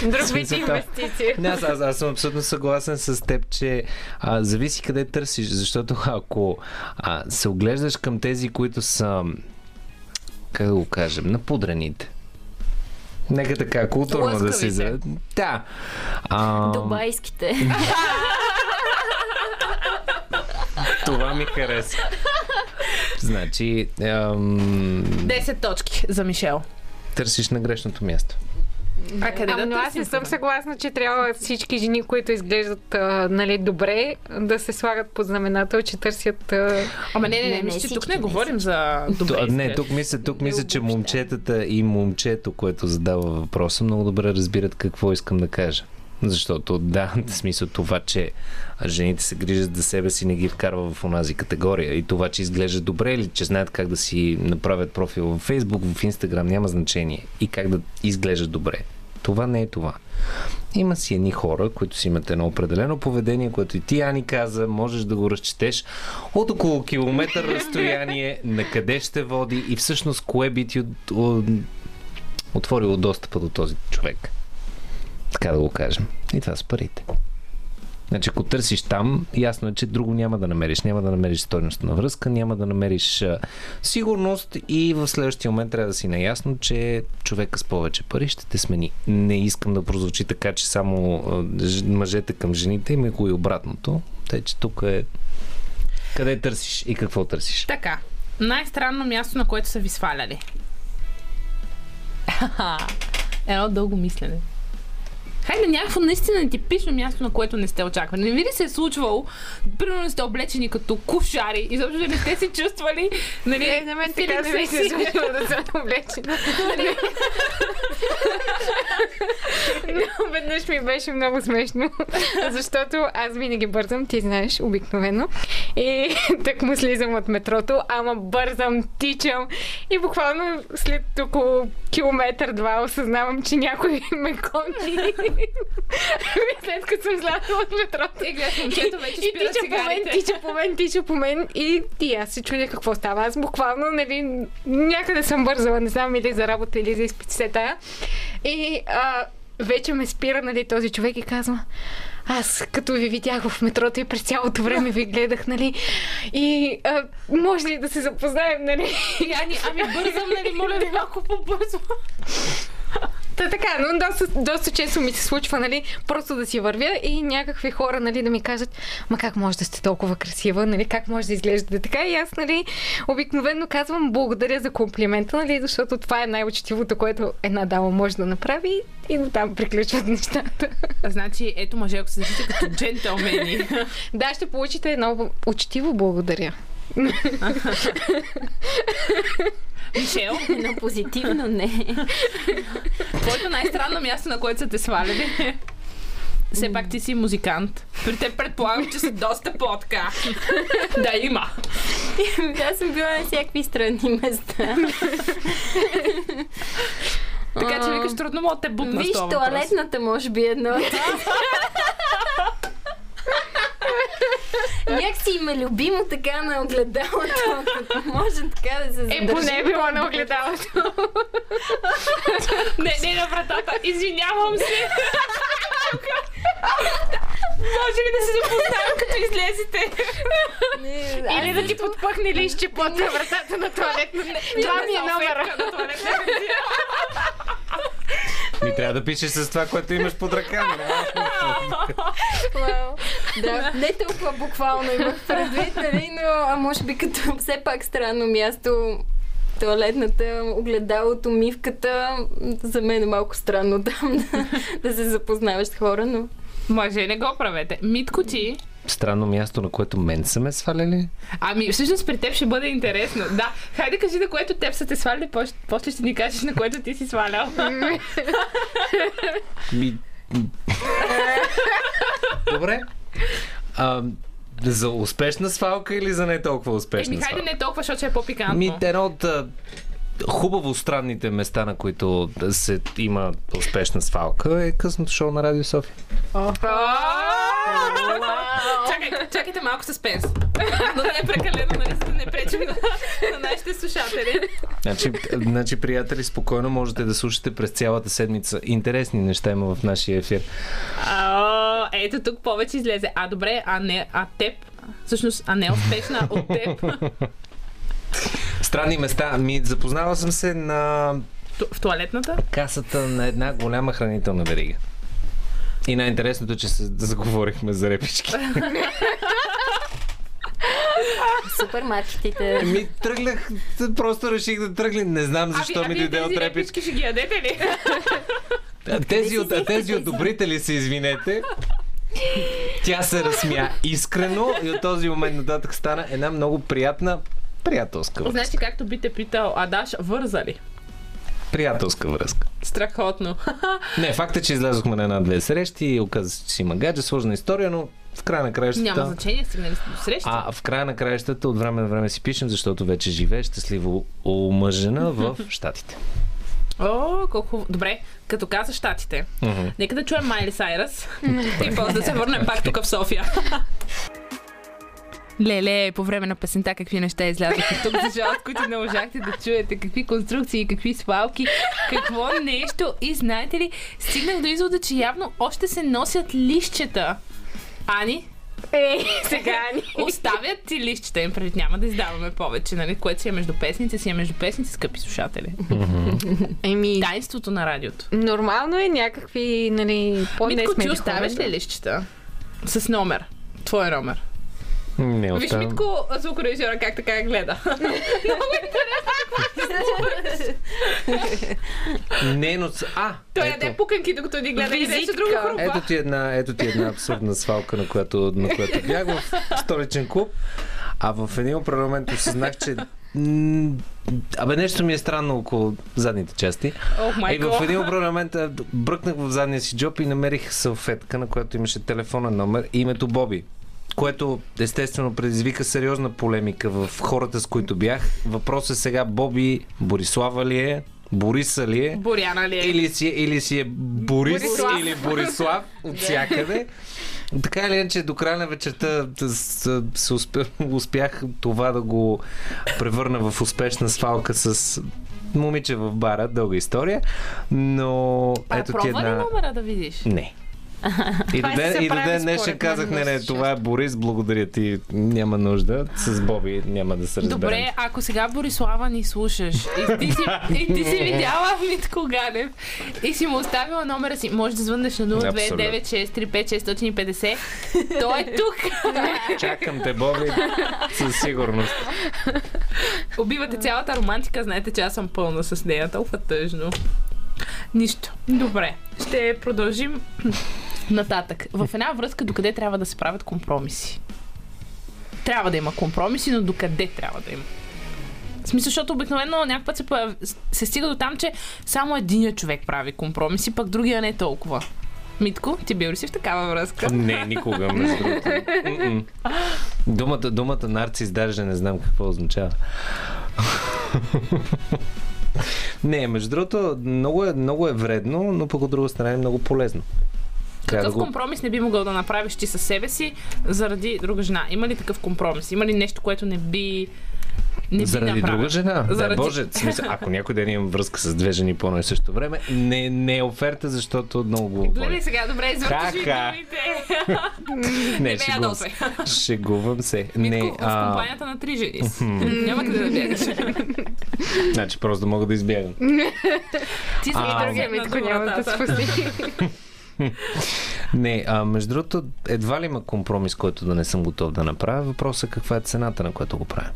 Друг вид инвестиция. Не, аз, аз, аз съм абсолютно съгласен с теб, че а, зависи къде търсиш, защото ако а, се оглеждаш към тези, които са, как да го кажем, напудрените. Нека така, културно да Лъскавите. се. Да. А, Дубайските. <laughs> това ми хареса. Значи, ам, 10 точки за Мишел. търсиш на грешното място. А къде да но аз не съм съгласна, че трябва всички жени, които изглеждат а, нали, добре, да се слагат под знаменател, че търсят... А... Ама не, не, не, Не, не, мисля, че тук не не говорим за То, добре. не, тук мисля, тук мисля, че момчетата и момчето, което задава въпроса, много добре разбират какво искам да кажа. Защото да, <laughs> в смисъл това, че жените се грижат за себе си, не ги вкарва в онази категория. И това, че изглеждат добре или че знаят как да си направят профил в Facebook, в Instagram, няма значение. И как да изглеждат добре. Това не е това. Има си едни хора, които си имат едно определено поведение, което и ти, Ани, каза, можеш да го разчетеш от около километър разстояние, на къде ще води и всъщност кое би ти от, от, отворило достъпа до този човек. Така да го кажем. И това са парите. Значи, ако търсиш там, ясно е, че друго няма да намериш. Няма да намериш стойност на връзка, няма да намериш сигурност и в следващия момент трябва да си наясно, че човека с повече пари ще те смени. Не искам да прозвучи така, че само мъжете към жените, има го и обратното. Тъй, че тук е къде търсиш и какво търсиш. Така, най-странно място, на което са ви сваляли. <laughs> Едно дълго мислене. Хайде, някакво наистина нетипично място, на което не сте очаквали. Не ви ли се е случвало, примерно сте облечени като кушари и заобщо не сте се чувствали, нали, Е, на мен така не ми се случва да съм облечена. Но веднъж ми беше много смешно, защото аз винаги бързам, ти знаеш, обикновено. И так му слизам от метрото, ама бързам, тичам и буквално след около километър-два осъзнавам, че някой ме гони. <laughs> след като съм слязла от метрото. И гледаш, момчето вече И спира тича по мен, тича по мен, тича по мен и, и аз се чудя какво става. Аз буквално, нали, някъде съм бързала, не знам или за работа, или за изпит се тая. И а, вече ме спира, нали, този човек и казва, аз като ви видях в метрото и през цялото време ви гледах, нали, и а, може ли да се запознаем, нали? И Ани, ами бързам, нали, моля ви малко по-бързо. Та така, но доста, доста често ми се случва, нали, просто да си вървя и някакви хора, нали, да ми кажат, ма как може да сте толкова красива, нали, как може да изглеждате така и аз, нали, обикновено казвам благодаря за комплимента, нали, защото това е най-учтивото, което една дама може да направи и до там приключват нещата. Значи, ето мъже, ако се държите като джентълмени. <laughs> Да, ще получите едно учтиво благодаря. <laughs> Мишел, Но позитивно не. твоето най-странно място, на което са те сваляли? Все пак ти си музикант. При те предполагам, че си доста по-така. да, има. Аз съм била на всякакви странни места. Така че викаш, трудно мога да те бутна Виж, туалетната може би е едно. <laughs> <laughs> Някак си им е любимо така на огледалото. Може така да се Е, задържи. поне е било на огледалото. <laughs> Не, не на вратата. Извинявам се. Може ли да се запознаем, като излезете? Или да ти подпъхне лище под вратата на туалетна. Това ми е номера. <laughs> Ми трябва да пишеш с това, което имаш под ръка. нали? Вау. Да, не толкова буквално имах предвид, нали, но а може би като все пак странно място туалетната, огледалото, мивката, за мен е малко странно там да, <laughs> да се запознаваш с хора, но Може, не го правете. Митко ти, Странно място, на което мен са ме сваляли. Ами, всъщност при теб ще бъде интересно. Да, хайде кажи на което теб са те сваляли, после- ще ни кажеш на което ти си свалял. Ми... Добре. А, за успешна свалка или за не толкова успешна Еми, хайде свалка? не толкова, защото ще е по-пикантно. Ми, едно от хубаво странните места, на които да се има успешна свалка е късното шоу на Радио София. Чакай, чакайте малко съспенс. Да не е прекалено, нали, за да не пречим на, на нашите слушатели. Значи, значи, приятели, спокойно можете да слушате през цялата седмица. Интересни неща има в нашия ефир. А, ето тук повече излезе. А, добре, а не, а теб? Всъщност, а не успешна от теб. Странни места. Ми, запознавал съм се на Ту- В туалетната? касата на една голяма хранителна верига. И най-интересното, че се заговорихме за репички. <laughs> супермаркетите. Ми тръгнах, просто реших да тръгна. Не знам защо а ми дойде от репички. репички ще ги ядете ли? Тези, от, тези одобрители се извинете. Тя се разсмя искрено и от този момент нататък стана една много приятна приятелска връзка. Значи, както би те питал Адаш, вързали. Приятелска връзка. Страхотно. <laughs> Не, факт е, че излязохме на една-две срещи и оказа се, че си има гадже, сложна история, но в края на краищата... Няма значение, стигнали сте до среща. А в края на краищата от време на време си пишем, защото вече живее щастливо омъжена в Штатите. О, колко. Добре, като каза щатите. Мгм. Нека да чуем Майли Сайрас <laughs> и после да се върнем пак тук в София. <laughs> Леле, по време на песента какви неща излязоха тук, за жалост, които не можахте да чуете, какви конструкции, какви свалки, какво нещо. И знаете ли, стигнах до извода, че явно още се носят лищета. Ани, Ей, сега ни. оставят ти лищета им преди няма да издаваме повече, нали? Което си е между песните, си е между песните, скъпи слушатели. Еми, Тайнството на радиото. нормално е някакви, нали, Митко, по-несмели ти оставяш ли лищета? С номер. Твой номер. Не Виж оставам. Митко, звукорежисьора, как така гледа. <laughs> Не, но... А, Той яде пуканки, докато ни гледа и нещо друго хрупа. Ето ти една, ето ти една абсурдна свалка, на която, на която бях в столичен клуб. А в един определен момент осъзнах, че Абе, нещо ми е странно около задните части. Май И в един определен момент бръкнах в задния си джоб и намерих салфетка, на която имаше телефонен номер и името Боби. Което естествено предизвика сериозна полемика в хората, с които бях. Въпросът е сега Боби Борислава ли е? Бориса ли е? Боряна ли е? Или си, или си е Борис Борислав. или Борислав <laughs> от всякъде. Така или иначе, до края на вечерта с, с, успя, успях това да го превърна в успешна свалка с момиче в бара, дълга история, но А, ето ти пробва ли една... номера да видиш? Не. И до ден, и до ден днешен казах, не, не, това е Борис, благодаря ти, няма нужда. С Боби няма да се разберем. Добре, ако сега Борислава ни слушаш и ти си, и ти си <laughs> видяла Митко Ганев и си му оставила номера си, може да звъннеш на 029635650. Той е тук. <laughs> Чакам те, Боби, със сигурност. Убивате цялата романтика, знаете, че аз съм пълна с нея. Толкова тъжно. Нищо. Добре. Ще продължим нататък. В една връзка докъде трябва да се правят компромиси? Трябва да има компромиси, но докъде трябва да има? В смисъл, защото обикновено някакъв път се, се стига до там, че само единият човек прави компромиси, пък другия не толкова. Митко, ти бил ли си в такава връзка? Не, никога, между другото. Думата, думата нарцис даже не знам какво означава. <laughs> Не, между другото, много е, много е вредно, но от друга страна е много полезно. Какъв да го... компромис не би могъл да направиш ти със себе си заради друга жена? Има ли такъв компромис? Има ли нещо, което не би Не би Заради направил. друга жена. Заради... Дай Боже, смисъл, ако някой ден имам връзка с две жени по едно и също време, не, не е оферта, защото много го Гледай боли. сега, добре, извърташ ми. Не, ме шегувам се. Шегувам се. Не, Митко, в а, компанията на три жени. Няма къде да бягаш. значи просто да мога да избягам. Ти си А, а, Другия Митко няма да спаси. Не, а между другото, едва ли има компромис, който да не съм готов да направя. Въпросът е каква е цената, на която го правя.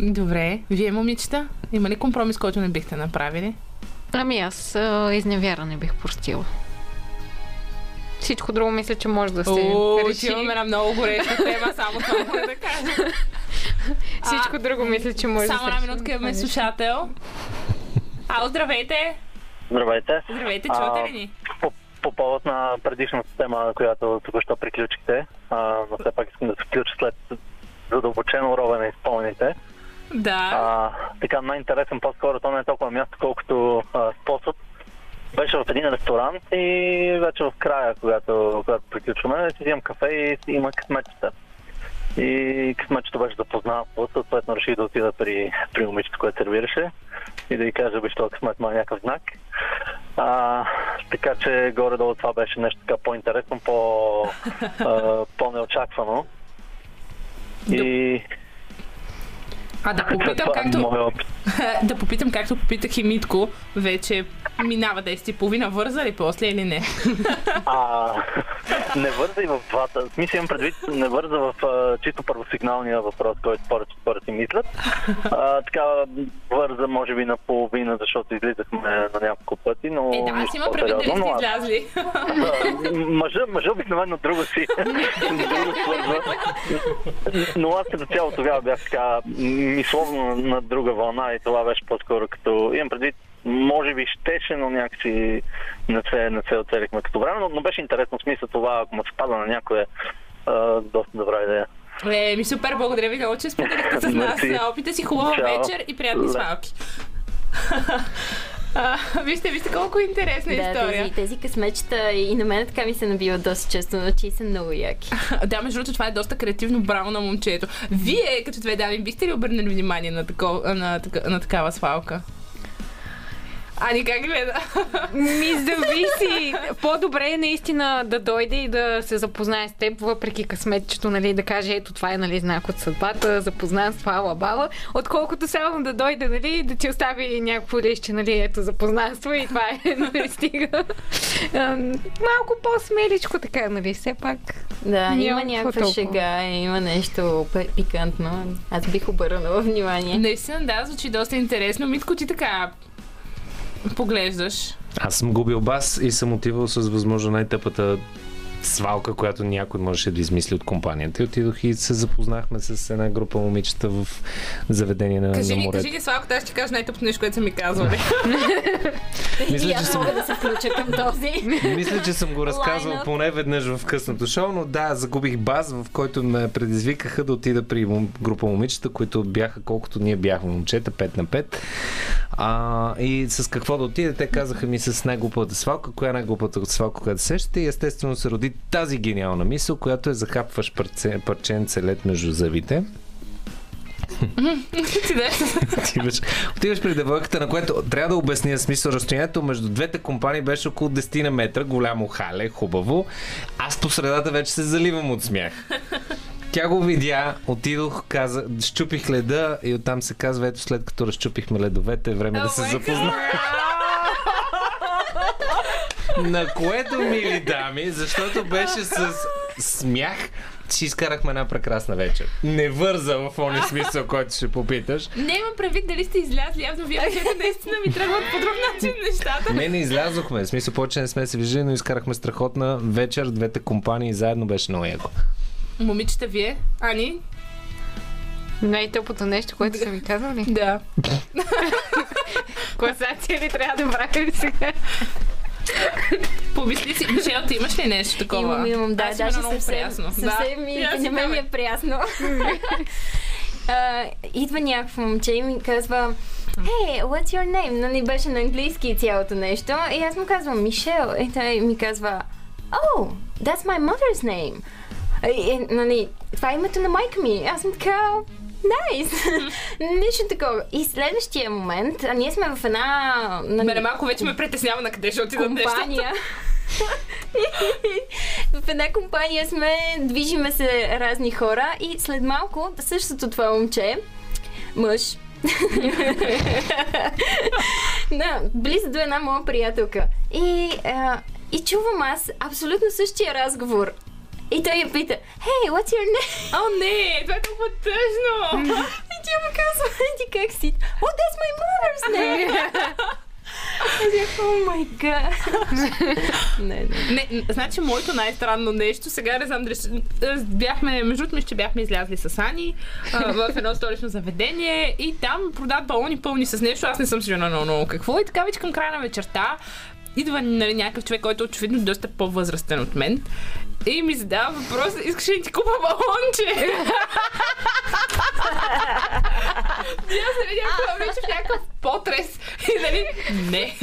Добре, вие момичета, има ли компромис, който не бихте направили? Ами аз а, изневяра бих простила. Всичко друго мисля, че може да се О, реши. имаме една много гореща тема, само това мога да кажа. <laughs> Всичко друго мисля, че може Само да се една реши. минутка имаме слушател. Ало, здравейте! Здравейте. Здравейте, чувате ли ни? По, по повод на предишната тема, която току-що приключихте, а, но все пак искам да се включа след задълбочено ровене изпълните. Да. А, така, най-интересен по-скоро, то не е толкова място, колкото а, способ. Беше в един ресторант и вече в края, когато, когато приключваме, си взимам кафе и има късметчета. И късметчето беше запознато, съответно реших да отида при, при момичето, което сервираше и да й кажа, бе, що късмет има някакъв знак. А, така че горе-долу това беше нещо така по-интересно, по, а, <laughs> по-неочаквано. И А да попитам, е както, <laughs> да попитам, както попитах и Митко, вече минава 10 и половина, върза ли после или не? <laughs> А, не върза и в двата. Смисъл имам предвид, не върза в а, чисто първосигналния въпрос, който според, според си мислят. А, така върза може би на половина, защото излизахме на няколко пъти, но... Е, да, аз имам предвид дали сте излязли. Мъжа, мъжа обикновено друго си. <laughs> друго свързва. Но аз като цяло тогава бях така мисловно на друга вълна и това беше по-скоро като... Имам предвид, може би щеше, но някакси не се, не се оцелихме като време, но, но беше интересно смисъл това, ако му се пада на някое, а, доста добра идея. Е, ми супер, благодаря ви много, че споделихте с <laughs> нас Мерси. опита си. Хубава Чао. вечер и приятни Да. <laughs> А, вижте, вижте колко интересна Да, история. тези, тези късмечета и на мен така ми се набиват доста често, но че са много яки. <laughs> Да, между другото, това е доста креативно браво на момчето. Вие, като две дами, бихте ли обърнали внимание на, тако, на, така- на такава свалка? Ани, как гледа? Ми зависи. По-добре е наистина да дойде и да се запознае с теб, въпреки късметчето, нали, да каже, ето това е нали, знак от съдбата, запознан с фала бала, отколкото само да дойде, нали, да ти остави някакво лище, нали, ето запознанство и това е, <laughs> нали, стига. Малко по-смеличко така, нали, все пак. Да, Няма има някаква толкова. шега, има нещо пи- пикантно. Аз бих обърнала внимание. Наистина, да, звучи доста интересно. Митко, ти така поглеждаш. Аз съм губил бас и съм отивал с възможно най-тъпата свалка, която някой можеше да измисли от компанията. И отидох и се запознахме с една група момичета в заведение на, Кажи на морето. кажи ни, Славко, аз ще кажа най-тъпто нещо, което са ми казвали. <laughs> Мисля, и че аз съм- мога да се включа към този. Мисля, че съм го разказвал Line-up. поне веднъж в късното шоу, но да, загубих баз, в който ме предизвикаха да отида при група момичета, които бяха колкото ние бяхме момчета, 5 на 5. А, и с какво да отида, те казаха ми с най-глупата свалка, коя е най-глупата свалка, която се сещате и естествено се роди тази гениална мисъл, която е захапваш парче, парченце лед между зъбите. Отиваш, отиваш при девойката, на което трябва да обясня смисъл. Разстоянието между двете компании беше около 10 на метра, голямо хале, хубаво. Аз по средата вече се заливам от смях. Тя го видя, отидох, каза, щупих леда и оттам се казва, ето след като разчупихме ледовете, е време да се Oh my запозна. На което, мили дами, защото беше с смях, си изкарахме една прекрасна вечер. Не върза в ония смисъл, който ще попиташ. Не имам предвид дали сте излязли, явно вие мъжете <laughs> наистина ми тръгват по друг начин нещата. Не, не излязохме. В смисъл, повече не сме се виждали, но изкарахме страхотна вечер. Двете компании заедно беше много яко. Момичета, вие? Ани? Най-тъпото нещо, което са ми казали. Да. <laughs> Класация ли трябва да правим сега? <laughs> Помисли си, Мишел, ти имаш ли нещо такова? Имам, имам, да, Аз даже съвсем, прясно. съвсем да. ми, на мен ми е прясно. <laughs> А, идва някакво момче и ми казва Hey, what's your name? Нали беше на английски цялото нещо. И аз му казвам Мишел. И той ми казва Oh, that's my mother's name. И, нали, това е името на майка ми. Аз съм така, Найс! <laughs> Нищо такова. И следващия момент, а ние сме в една... на- Мене малко вече ме притеснява на къде ще отидат компания. <laughs> в една компания сме, движиме се разни хора и след малко същото това момче, мъж, <laughs> да, близо до една моя приятелка. И, а, и чувам аз абсолютно същия разговор. И той я пита, Hey, what's your name? О, не, това е толкова тъжно. <laughs> И тя му казва, еди как си? Oh, that's my mother's name! О май гад! Не, не. Значи моето най-странно нещо, сега не знам дали ще- бяхме, между другото, че бяхме излязли с Ани а, в едно столично заведение и там продават балони пълни с нещо, аз не съм сигурна много, много какво и така вече към края на вечерта идва нали, някакъв човек, който е очевидно доста по-възрастен от мен и ми задава въпрос, искаш ли да ти купа балонче? <laughs> И аз нали някаква вече в някакъв потрес и нали, не.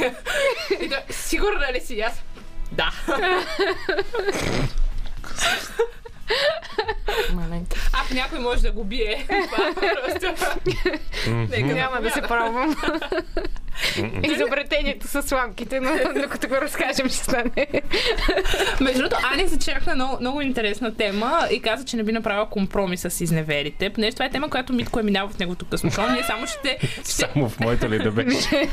И той, сигурна ли си? Аз, да. Ако някой може да го бие, това е просто... Нека Няма да се пробвам. <laughs> Изобретението с сламките, но докато го разкажем ще стане. Между другото, Ани зачеркна много, много интересна тема и каза, че не би направила компромис с изневерите. Понеже това е тема, която Митко е минал в неговото късно шоу. Ние само ще, ще Само в моята ли да беше? <laughs>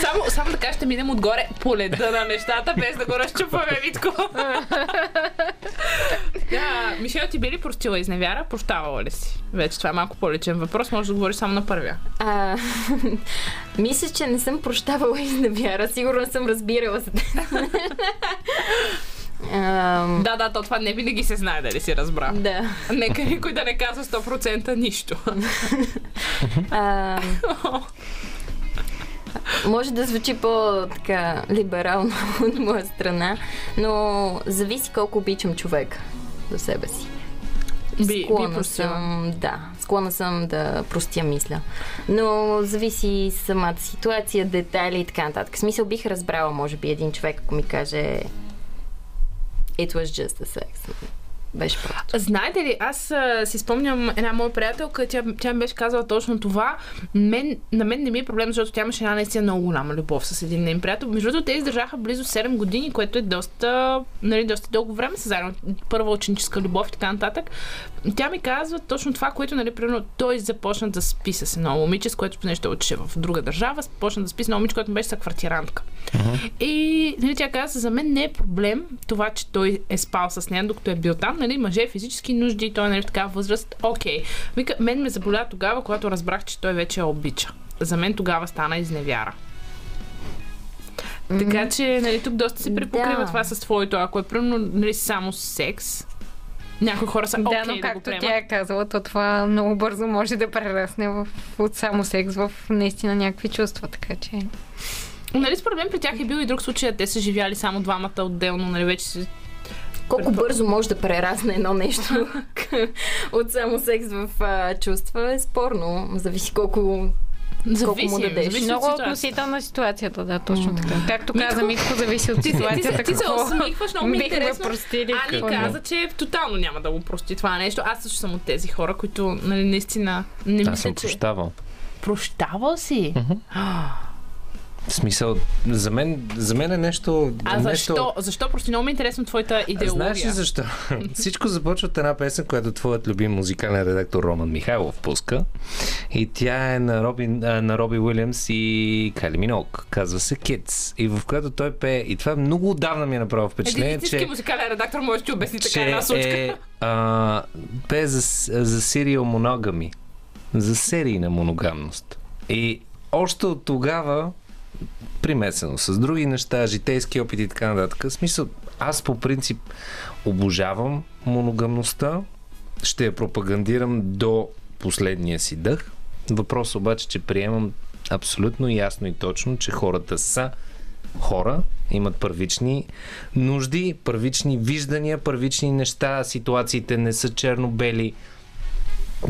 само, само така ще минем отгоре по леда на нещата, без да го разчупваме, Митко. <laughs> да, Мишел, ти би ли простила изневяра? Прощавала ли си? Вече това е малко по-личен въпрос, може да говориш само на първия. А, мисля, че не съм прощавала изневяра. Сигурно съм разбирала за <laughs> Ам, Да, да, то това не винаги се знае дали си разбра. да. Нека никой да не казва 100% нищо. <laughs> Може да звучи по-така либерално <laughs> от моя страна, но зависи колко обичам човек за себе си. Би, би съм, да, склонна съм да простя мисля. Но зависи самата ситуация, детайли и така нататък. В смисъл бих разбрала, може би, един човек, ако ми каже It was just a sex. Беше просто. Знаете ли, аз а, си спомням една моя приятелка, тя, тя ми беше казала точно това. Мен, на мен не ми е проблем, защото тя имаше една наистина много голяма любов с един нейн приятел. Между другото, те издържаха близо 7 години, което е доста, нали, доста дълго време са заедно. Първа ученическа любов и така нататък. Тя ми казва точно това, което, нали, примерно, той започна да спи с едно момиче, с което нещо учеше в друга държава, започна да спи с едно момиче, което беше са квартирантка. И нали, тя каза, за мен не е проблем това, че той е спал с нея, докато е бил там. Нали, мъже, физически нужди, той е нали, в такава възраст. Окей. Вика, мен ме заболя тогава, когато разбрах, че той вече я обича. За мен тогава стана изневяра. Така че, нали, тук доста се препокрива Да. това с твоето. Ако е примерно нали, само секс, някои хора са окей да, но да както приемат. тя е казала, то това много бързо може да прерасне в, от само секс в наистина някакви чувства, така че... Нали, според мен при тях е бил и друг случай, те са живяли само двамата отделно, нали, вече Колко бързо може да прерасне едно нещо <laughs> <laughs> от само секс в а, чувства е спорно. Зависи колко Колко му дадеш? зависи Много от относителна ситуацията, да, точно така. Както каза Митко, зависи от Ти, се- ти, ситуацията. ти се усмихваш, много ми е интересно. простили. Ани каза, че тотално няма да го прости това нещо. Аз също съм от тези хора, които нали, наистина не Аз мисля, съм че... прощавал. Прощавал си? В смисъл, за мен, за мен е нещо... А нещо... защо? Защо? Просто много ми е интересно твоята идеология. Знаеш ли защо? <laughs> Всичко започва от една песен, която твоят любим музикален редактор Роман Михайлов пуска. И тя е на Роби, на Роби Уилямс и Кали Минок. Казва се Kids. И в която той пее. И това много отдавна ми е направило Един впечатление, истински че, музикален редактор може да ти обясни така една случка. е, а, пее за, за serial monogamy. За серийна моногамност. И още от тогава примесено с други неща, житейски опити и така нататък. В смисъл, аз по принцип обожавам моногамността, ще я пропагандирам до последния си дъх. Въпрос обаче, че приемам абсолютно ясно и точно, че хората са хора, имат първични нужди, първични виждания, първични неща, ситуациите не са черно-бели,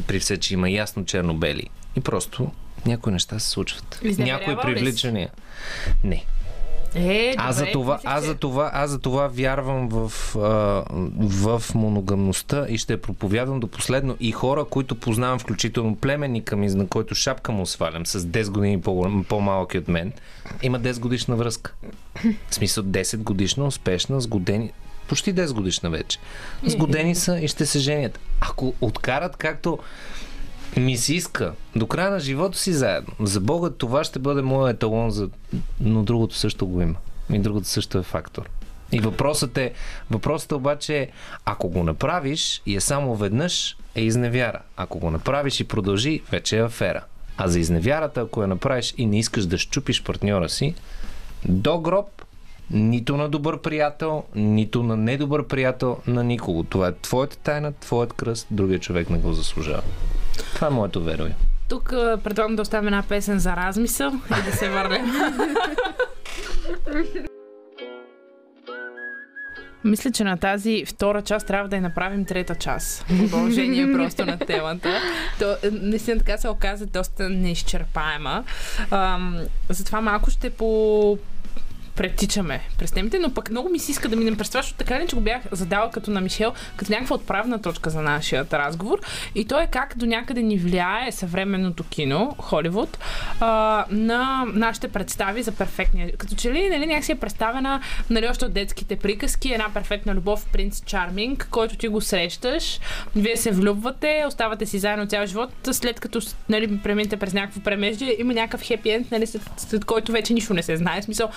при все, че има ясно черно-бели. И просто някои неща се случват. Някои привличания. Не. Е, Аз за това, аз за това, аз за това вярвам в, а, в моногамността и ще я проповядвам до последно. И хора, които познавам, включително племенника ми, на който шапка му свалям, с 10 години по- по-малки от мен, има 10 годишна връзка. В смисъл 10 годишна, успешна, сгодени, почти 10 годишна вече. Сгодени са и ще се женят. Ако откарат както ми се иска до края на живота си заедно. За Бога това ще бъде моят еталон, за... но другото също го има. И другото също е фактор. И въпросът е, въпросът е обаче ако го направиш и е само веднъж, е изневяра. Ако го направиш и продължи, вече е афера. А за изневярата, ако я направиш и не искаш да щупиш партньора си, до гроб, нито на добър приятел, нито на недобър приятел, на никого. Това е твоята тайна, твоят кръст, другия човек не го заслужава. Това е моето верою. Тук предлагам да оставим една песен за размисъл и да се върнем. Мисля, че на тази втора част трябва да я направим трета част. Продължение <laughs> просто на темата. То, е, наистина така се оказа доста неизчерпаема. Ам, затова малко ще по претичаме през темите, но пък много ми се иска да минем през това, защото така ли, че го бях задала като на Мишел, като някаква отправна точка за нашия разговор. И то е как до някъде ни влияе съвременното кино, Холивуд, а, на нашите представи за перфектния. Като че ли, нали, някакси е представена, нали, още от детските приказки, една перфектна любов, принц Чарминг, който ти го срещаш, вие се влюбвате, оставате си заедно цял живот, след като нали, преминете през някакво премеждие, има някакъв хепи енд, нали, след, след който вече нищо не се знае. Смисъл,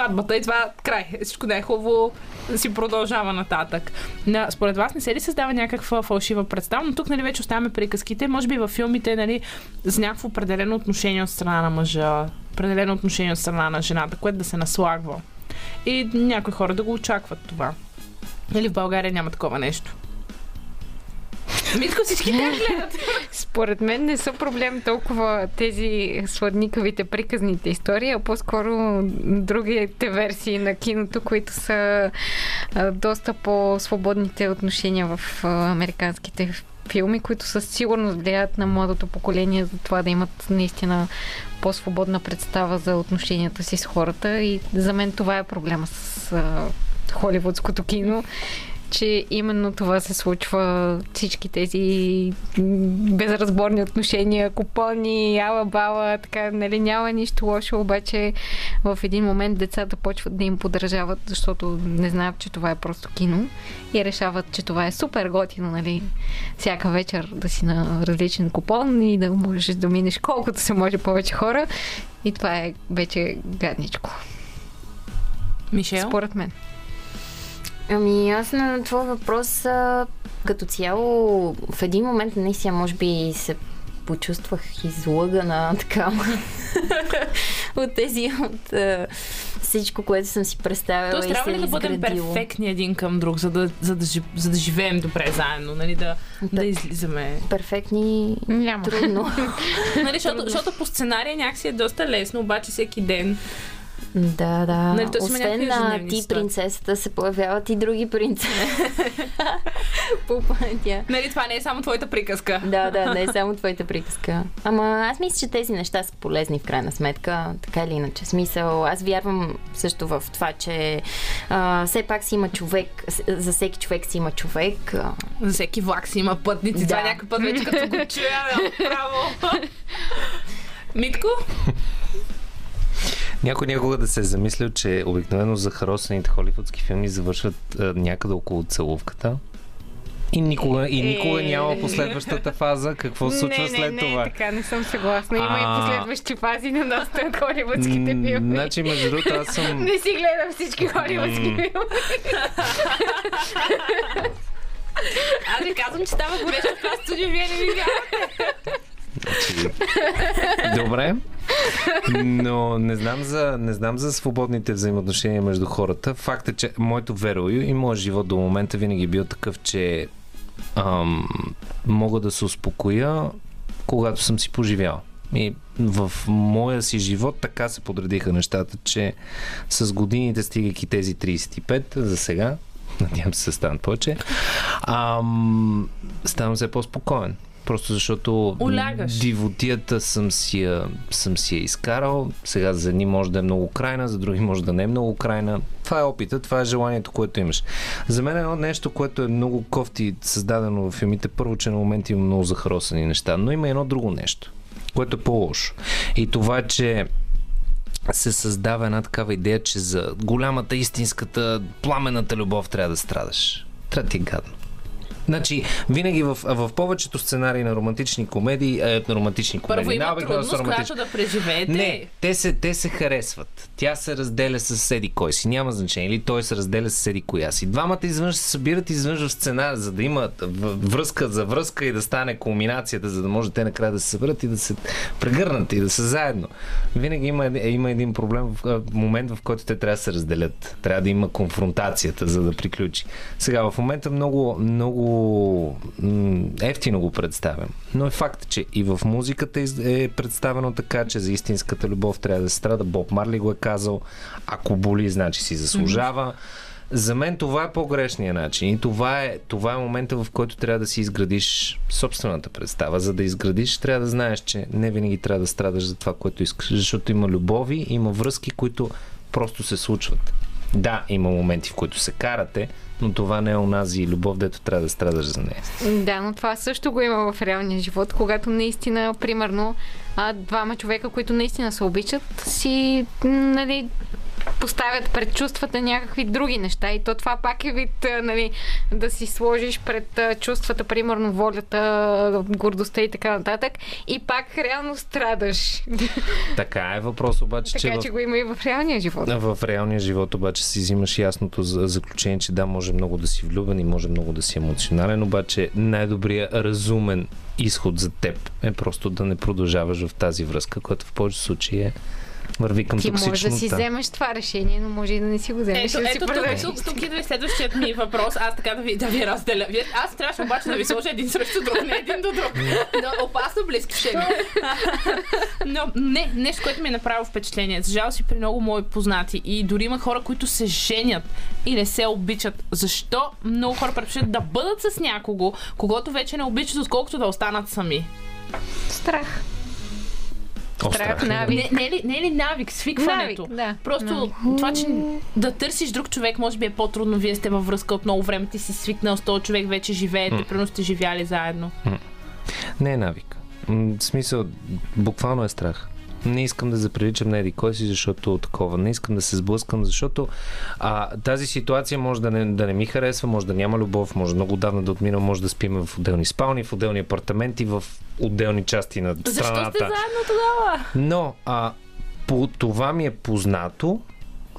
сватбата и това край. Всичко не е хубаво, си продължава нататък. На, според вас не се ли създава някаква фалшива представа? Но тук нали, вече оставяме приказките. Може би във филмите нали, с някакво определено отношение от страна на мъжа, определено отношение от страна на жената, което да се наслагва. И някои хора да го очакват това. Или в България няма такова нещо. Митко всички как гледат? Според мен не са проблем толкова тези сладникавите приказните истории, а по-скоро другите версии на киното, които са доста по-свободните отношения в американските филми, които със сигурност влияят на младото поколение за това да имат наистина по-свободна представа за отношенията си с хората. И за мен това е проблема с холивудското кино че именно това се случва всички тези безразборни отношения, купони, ала-бала, така, нали, няма нищо лошо, обаче в един момент децата почват да им подражават, защото не знаят, че това е просто кино и решават, че това е супер готино, нали, всяка вечер да си на различен купон и да можеш да минеш колкото се може повече хора и това е вече гадничко, Мишел? според мен. Ами аз на твой въпрос а, като цяло в един момент наистина може би се почувствах излъгана <laughs> така от тези от а, всичко, което съм си представила Тоест, и трябва ли да бъдем изградило. перфектни един към друг, за да, за да, за да живеем добре заедно, нали? Да, да излизаме. Перфектни Няма. трудно. <laughs> Нали, защото, защото по сценария някакси е доста лесно, обаче всеки ден. Да, да. Нали, Освен на ти ситуации. принцесата се появяват и други принцеси. <laughs> По пътя. Нали, това не е само твоята приказка. Да, да, не е само твоята приказка. Ама аз мисля, че тези неща са полезни в крайна сметка, така или иначе. Смисъл, аз вярвам също в това, че а, все пак си има човек, за всеки човек си има човек. А, За всеки влак си има пътници. Да. Това някой път вече като го чуя, <laughs> право. Митко? Някой някога да се е замислил, че обикновено за харосаните холивудски филми завършват а, някъде около целувката. И никога, и никога Е. няма последващата фаза. Какво се случва не, след не, това? Не, така не съм съгласна. Има А. и последващи фази на доста от холивудските филми. Значи, между другото, аз съм... Не си гледам всички холивудски филми. Аз ви казвам, че става горещо в това студио, вие не ми вярвате. Добре. Но не знам, за, не знам за свободните взаимоотношения между хората. Факт е, че моето верою и моят живот до момента винаги е бил такъв, че ам, мога да се успокоя, когато съм си поживял. И в моя си живот така се подредиха нещата, че с годините, стигайки тези 35 за сега, <laughs> надявам се станат повече, ам, ставам все по-спокоен. Просто защото Улягаш. дивотията съм си, я, съм си я изкарал. Сега за едни може да е много крайна, за други може да не е много крайна. Това е опита, това е желанието, което имаш. За мен е едно нещо, което е много кофти създадено в филмите. Първо, че на моменти има много захаросани неща, но има едно друго нещо, което е по-лошо. И това че се създава една такава идея, че за голямата, истинската, пламената любов трябва да страдаш. Трябва ти е гадно. Значи, винаги в, в повечето сценарии на романтични комедии, е, на романтични комедии, Първо има трудност, която да преживеете. не, те се, те се харесват. Тя се разделя с седи кой си, няма значение. Или той се разделя с седи коя си. Двамата извънж се събират извънж в сценар, за да имат връзка за връзка и да стане кулминацията, за да може те накрая да се съберат и да се прегърнат и да са заедно. Винаги има, има един проблем, в момент в който те трябва да се разделят. Трябва да има конфронтацията, за да приключи. Сега, в момента много, много м, ефтино го представям. Но е факт, че и в музиката е представено така, че за истинската любов трябва да се страда. Боб Марли го е казал. Ако боли, значи си заслужава. За мен това е по-грешният начин. И това е, това е момента, в който трябва да си изградиш собствената представа. За да изградиш, трябва да знаеш, че не винаги трябва да страдаш за това, което искаш. Защото има любови, има връзки, които просто се случват. Да, има моменти, в които се карате, но това не е онази любов, дето трябва да страдаш за нея. Да, но това също го има в реалния живот, когато наистина, примерно, а, двама човека, които наистина се обичат, си, нали, поставят пред чувствата някакви други неща. И то това пак е вид, нали, да си сложиш пред чувствата, примерно волята, гордостта и така нататък. И пак реално страдаш. <laughs> Така е въпрос обаче, че, така в... че го има и в реалния живот. в реалния живот обаче си взимаш ясното за- заключение, че да, може много да си влюбен и може много да си емоционален, обаче най-добрият разумен изход за теб е просто да не продължаваш в тази връзка, която в повечето случаи е върви към Ти можеш да си вземеш това решение, но може и да не си го вземеш. Ето, да ето тук, тук, тук идва и следващият ми въпрос. Аз така да ви, да ви разделя. Аз трябваше обаче да ви сложа един срещу друг, не един до друг. Но опасно близки ще ми. Но не, нещо, което ми е направило впечатление. За жал си при много мои познати и дори има хора, които се женят и не се обичат. Защо много хора предпочитат да бъдат с някого, когато вече не обичат, отколкото да останат сами? Страх. Страх, навик. Не, не, е ли, не е ли навик, свикването? Навик, да. Просто Навик. това, че да търсиш друг човек, може би е по-трудно. Вие сте във връзка от много време, ти си свикнал с този човек, вече живеете, примерно сте живяли заедно. Не е навик. В смисъл, буквално е страх. Не искам да заприличам на еди кой си, защото такова. Не искам да се сблъскам, защото а, тази ситуация може да не, да не ми харесва, може да няма любов, може много давна да отмина, може да спим в отделни спални, в отделни апартаменти, в отделни части на Защо страната. сте заедно тогава? Но а, по, това ми е познато,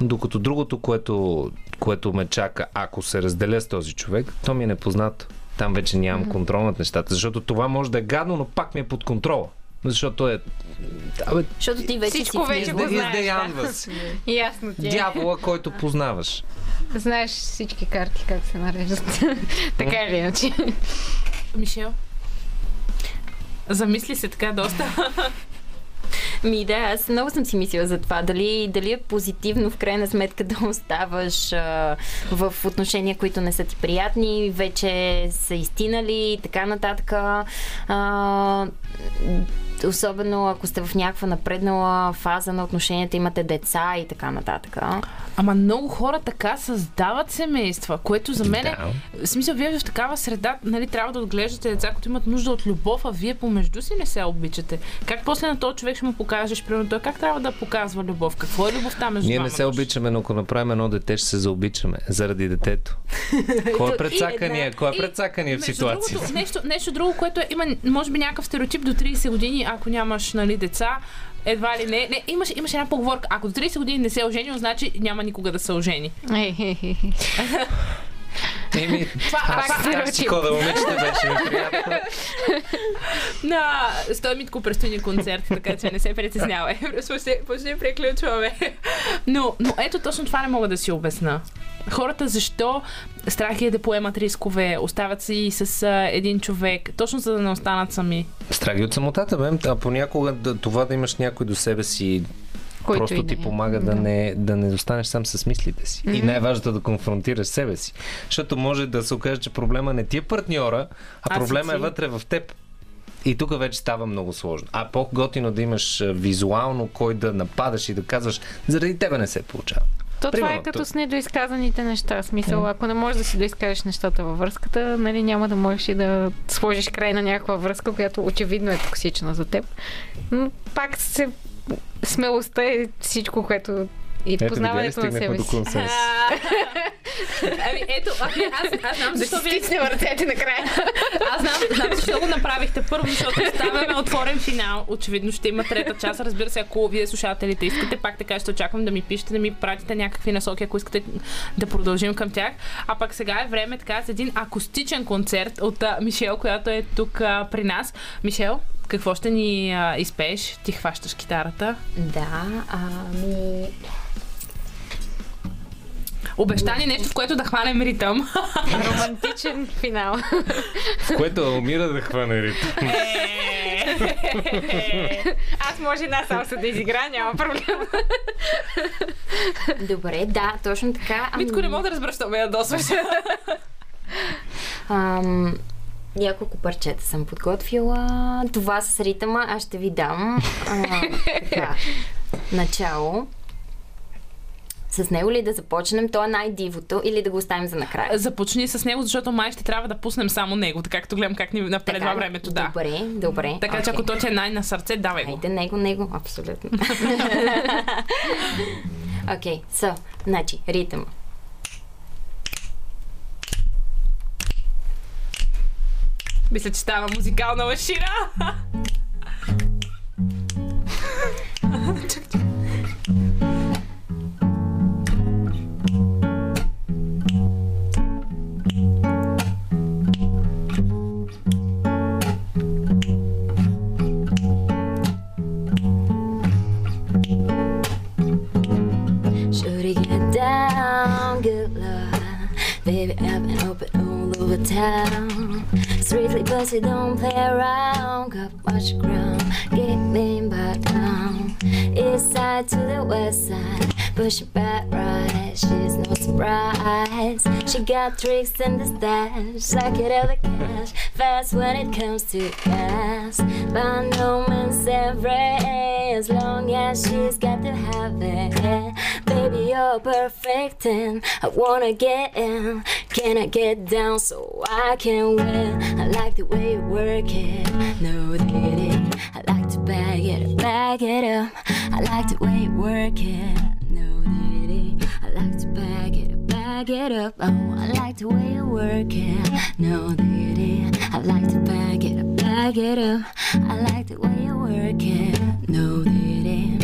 докато другото, което, което ме чака, ако се разделя с този човек, то ми е непознато. Там вече нямам контрол над нещата, защото това може да е гадно, но пак ми е под контрола. Защото е... Абе, Защото ти вече Всичко си вече го знаеш. издеянваш. <laughs> Ясно ти е. Дявола, който познаваш. Знаеш всички карти как се нареждат. <laughs> така или иначе. Мишел? Замисли се така доста. <laughs> Ми да, аз много съм си мислила за това. Дали, дали е позитивно в крайна сметка да оставаш а, в отношения, които не са ти приятни, вече са изтинали и така нататък. А, особено ако сте в някаква напреднала фаза на отношенията, имате деца и така нататък. Ама много хора така създават семейства, което за мен е... В смисъл, вие в такава среда, нали, трябва да отглеждате деца, които имат нужда от любов, а вие помежду си не се обичате. Как после на този човек ще му покажеш, примерно, той как трябва да показва любов? Какво е любовта между Ние не се обичаме, но ако направим едно дете, ще се заобичаме. Заради детето. <laughs> Кой е предсакания? Кой е предсакания в ситуацията? Другото, нещо, нещо друго, което е, има, може би, някакъв стереотип до 30 години, ако нямаш нали, деца, едва ли не. не имаш, имаш една поговорка. Ако до 30 години не се е оженил, значи няма никога да се ожени. Хей, хей, хей. <laughs> Еми, Това, аз, аз си хода момичета, беше ми приятно. на Стой Митко предстои ни концерт, така че не се притеснявай. <laughs> Почти, приключваме. Но, но ето точно това не мога да си обясна. Хората защо страх е да поемат рискове, остават си с а, един човек, точно за да не останат сами. Страги от самотата, бе. А понякога да, това да имаш някой до себе си Който просто да ти е. помага да, не, да не останеш сам с мислите си. И най-важното е да конфронтираш себе си. Защото може да се окаже, че проблема не ти е партньора, а А си проблема е ти. вътре в теб. И тук вече става много сложно. А по-готино да имаш визуално кой да нападаш и да казваш, заради тебе не се получава. То това Примерно, е като то- с недоизказаните неща. Смисъл, ако не можеш да си доизкажеш нещата във връзката, нали, няма да можеш и да сложиш край на някаква връзка, която очевидно е токсична за теб. Но пак се смелостта е всичко, което и Ето, познаването на себе до си. <laughs> Ами ето, ами, аз, аз знам Да защо си вие... ръцете накрая. Аз знам, знам защо го направихте. Първо, защото оставяме отворен финал. Очевидно ще има трета част. Разбира се, ако вие слушателите искате, пак така ще очаквам да ми пишете, да ми пратите някакви насоки, ако искате да продължим към тях. А пък сега е време така за един акустичен концерт от а, Мишел, която е тук а, при нас. Мишел, какво ще ни а, изпееш? Ти хващаш китарата. Да, ами... Обеща ни нещо, в което да хванем ритъм. <laughs> Романтичен финал. В което Алмира да хване ритъм. Аз може една салса да изигра, няма проблем. Добре, да, точно така. Митко, не мога да разбера, що ме ядосваш. Ам, няколко парчета съм подготвила. Това с ритъма аз ще ви дам. А, така, начало. С него ли да започнем? То е най-дивото или да го оставим за накрая? Започни с него, защото май ще трябва да пуснем само него, така както гледам как ни напредва Така времето. Да. Добре, добре. Така че окей. ако то ти е най-на сърце, давай го. Айде, него, него, абсолютно. <laughs> Окей, okay, so, значи, ритъм. Мисля, че става музикална машина. Shorty get down, good. Baby, I've been open all over town. Strictly pussy, don't play around. Got much ground, get me back down. East side to the west side, pushing back right. She's no surprise. She got tricks in the stash, it the cash. Fast when it comes to gas, by no means every as long as she's got to have it. Baby, you're perfect and I wanna get in. Can I get down so I can win? I like the way you work it, no diggity. I like to bag it, bag it up. I like the way you work it, no diggity. I like to bag it, bag it up. Oh, I like the way you work it, no diggity. I like to bag it, bag it up. I like the way you work it, no diggity.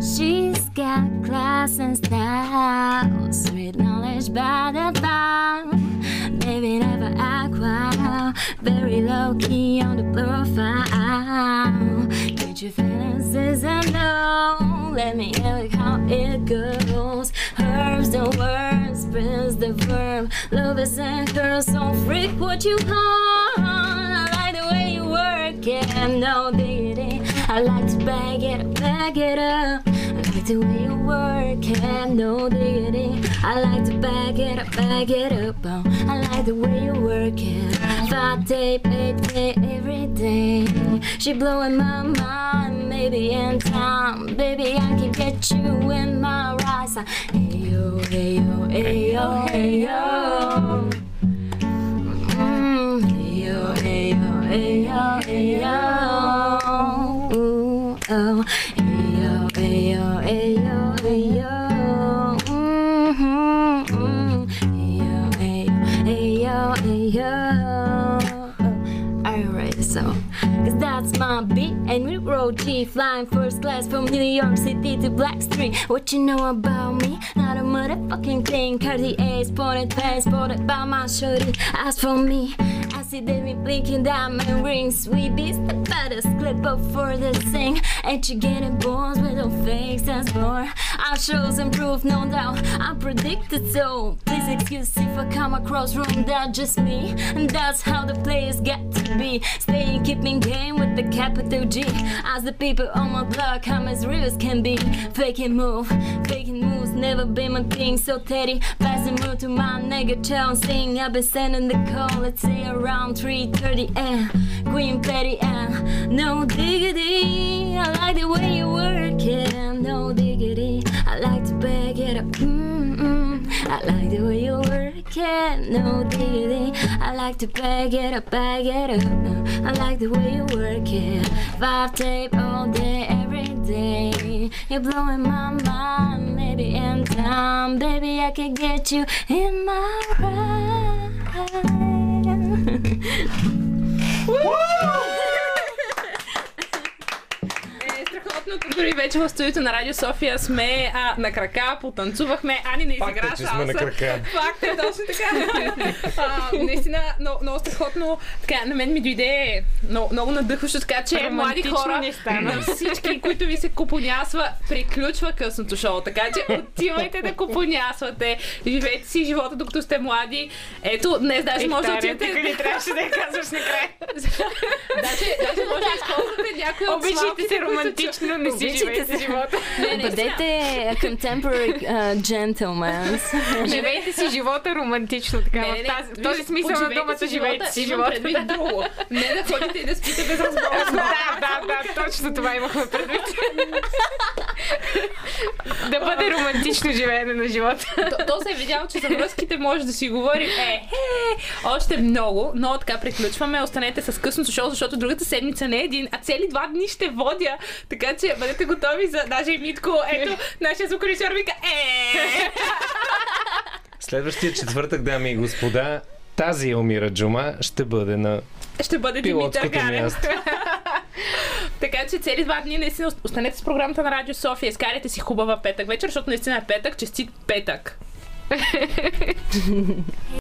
She's got class and style, sweet knowledge by the pound. Maybe never act wild, very low key on the profile. Get your feelings is a no. Let me hear how it goes. Herbs the words, spins the verb. Love is and curls, so freak what you want. I like the way you work it, no diggity. I like to bag it, bag it up. I like the way you work it, no diggity. I like to bag it bag it up. Oh, I like the way you work it. Five day, eight day, every day. She blowing my mind, maybe in time. Baby, I can get you in my eyes. Ayo, ayo, ayo, ayo. Mm, ayo, ayo, ayo, ayo. Oh, ayo, ayo, ayo, ayo. Mhm, mm. Ayo, ayo, ayo, ayo. Are you? So, cause that's my beat, and we roll G, flying first class from New York City to Blackstreet. What you know about me? Not a motherfucking thing. Cartier sported pants, sported by my shorty. Ask for me. See them blinking diamond rings. We beast the baddest clip up for the sing. Ain't you getting balls with no fake sense for? I show some proof, no doubt. I predicted so. Please excuse if I come across wrong. That's just me, and that's how the players get to be. Staying, keeping game with the capital G. As the people on my block, I'm as real as can be. Faking move, faking moves, never been my thing. So Teddy, pass the move to my nigga Chow. Sing, I've been sending the call. Let's say around 3:30 and Queen Betty and no diggity. I like the way you work it, no diggity. I like to bag it up. Mm-mm. I like the way you work it, no diggity. I like to bag it up, bag it up. No, I like the way you work it. Five tape all day, every day. You're blowing my mind, maybe in time, baby I can get you in my ride. <laughs> Е, страхотното. Дори вече в студиото на Радио София сме а, на крака, потанцувахме. Ани не Факт е, изигра че сме на крака. Факт е, точно така. а, наистина, много, много страхотно. Така, на мен ми дойде много, много надъхващо, така че млади хора, ни стана. на всички, които ви се купонясва, приключва късното шоу. Така че <laughs> отивайте да купонясвате, живейте си живота, докато сте млади. Ето, днес даже може да отидете... Тук ни трябваше да я казваш накрая. <laughs> Даже, даже може да използвате някой от Обичайте се романтично, не си живейте се. живота. Не, не, Бъдете contemporary uh, gentlemen. <laughs> Живейте си живота романтично, така. В тази- в този смисъл на думата живейте си Имам живота. предвид друго. Не да ходите и да спите безразборно. Да, да, да, точно това имахме предвид. да бъде романтично живеене на живота. То, то се е видяло, че за връзките може да си говорим е, е, още много, но така приключваме. Останете с късното шоу, защото другата седмица не е един, а цели два дни ще водя. Така че бъдете готови за даже и Митко. Ето, нашия звукорежисьор вика е. Следващия четвъртък, дами и господа, тази Елмира Джума ще бъде на Ще бъде Димитър Ганев. <laughs> Така че цели два дни наистина останете с програмата на Радио София. Изкарайте си хубава петък вечер, защото наистина е петък. Честит петък!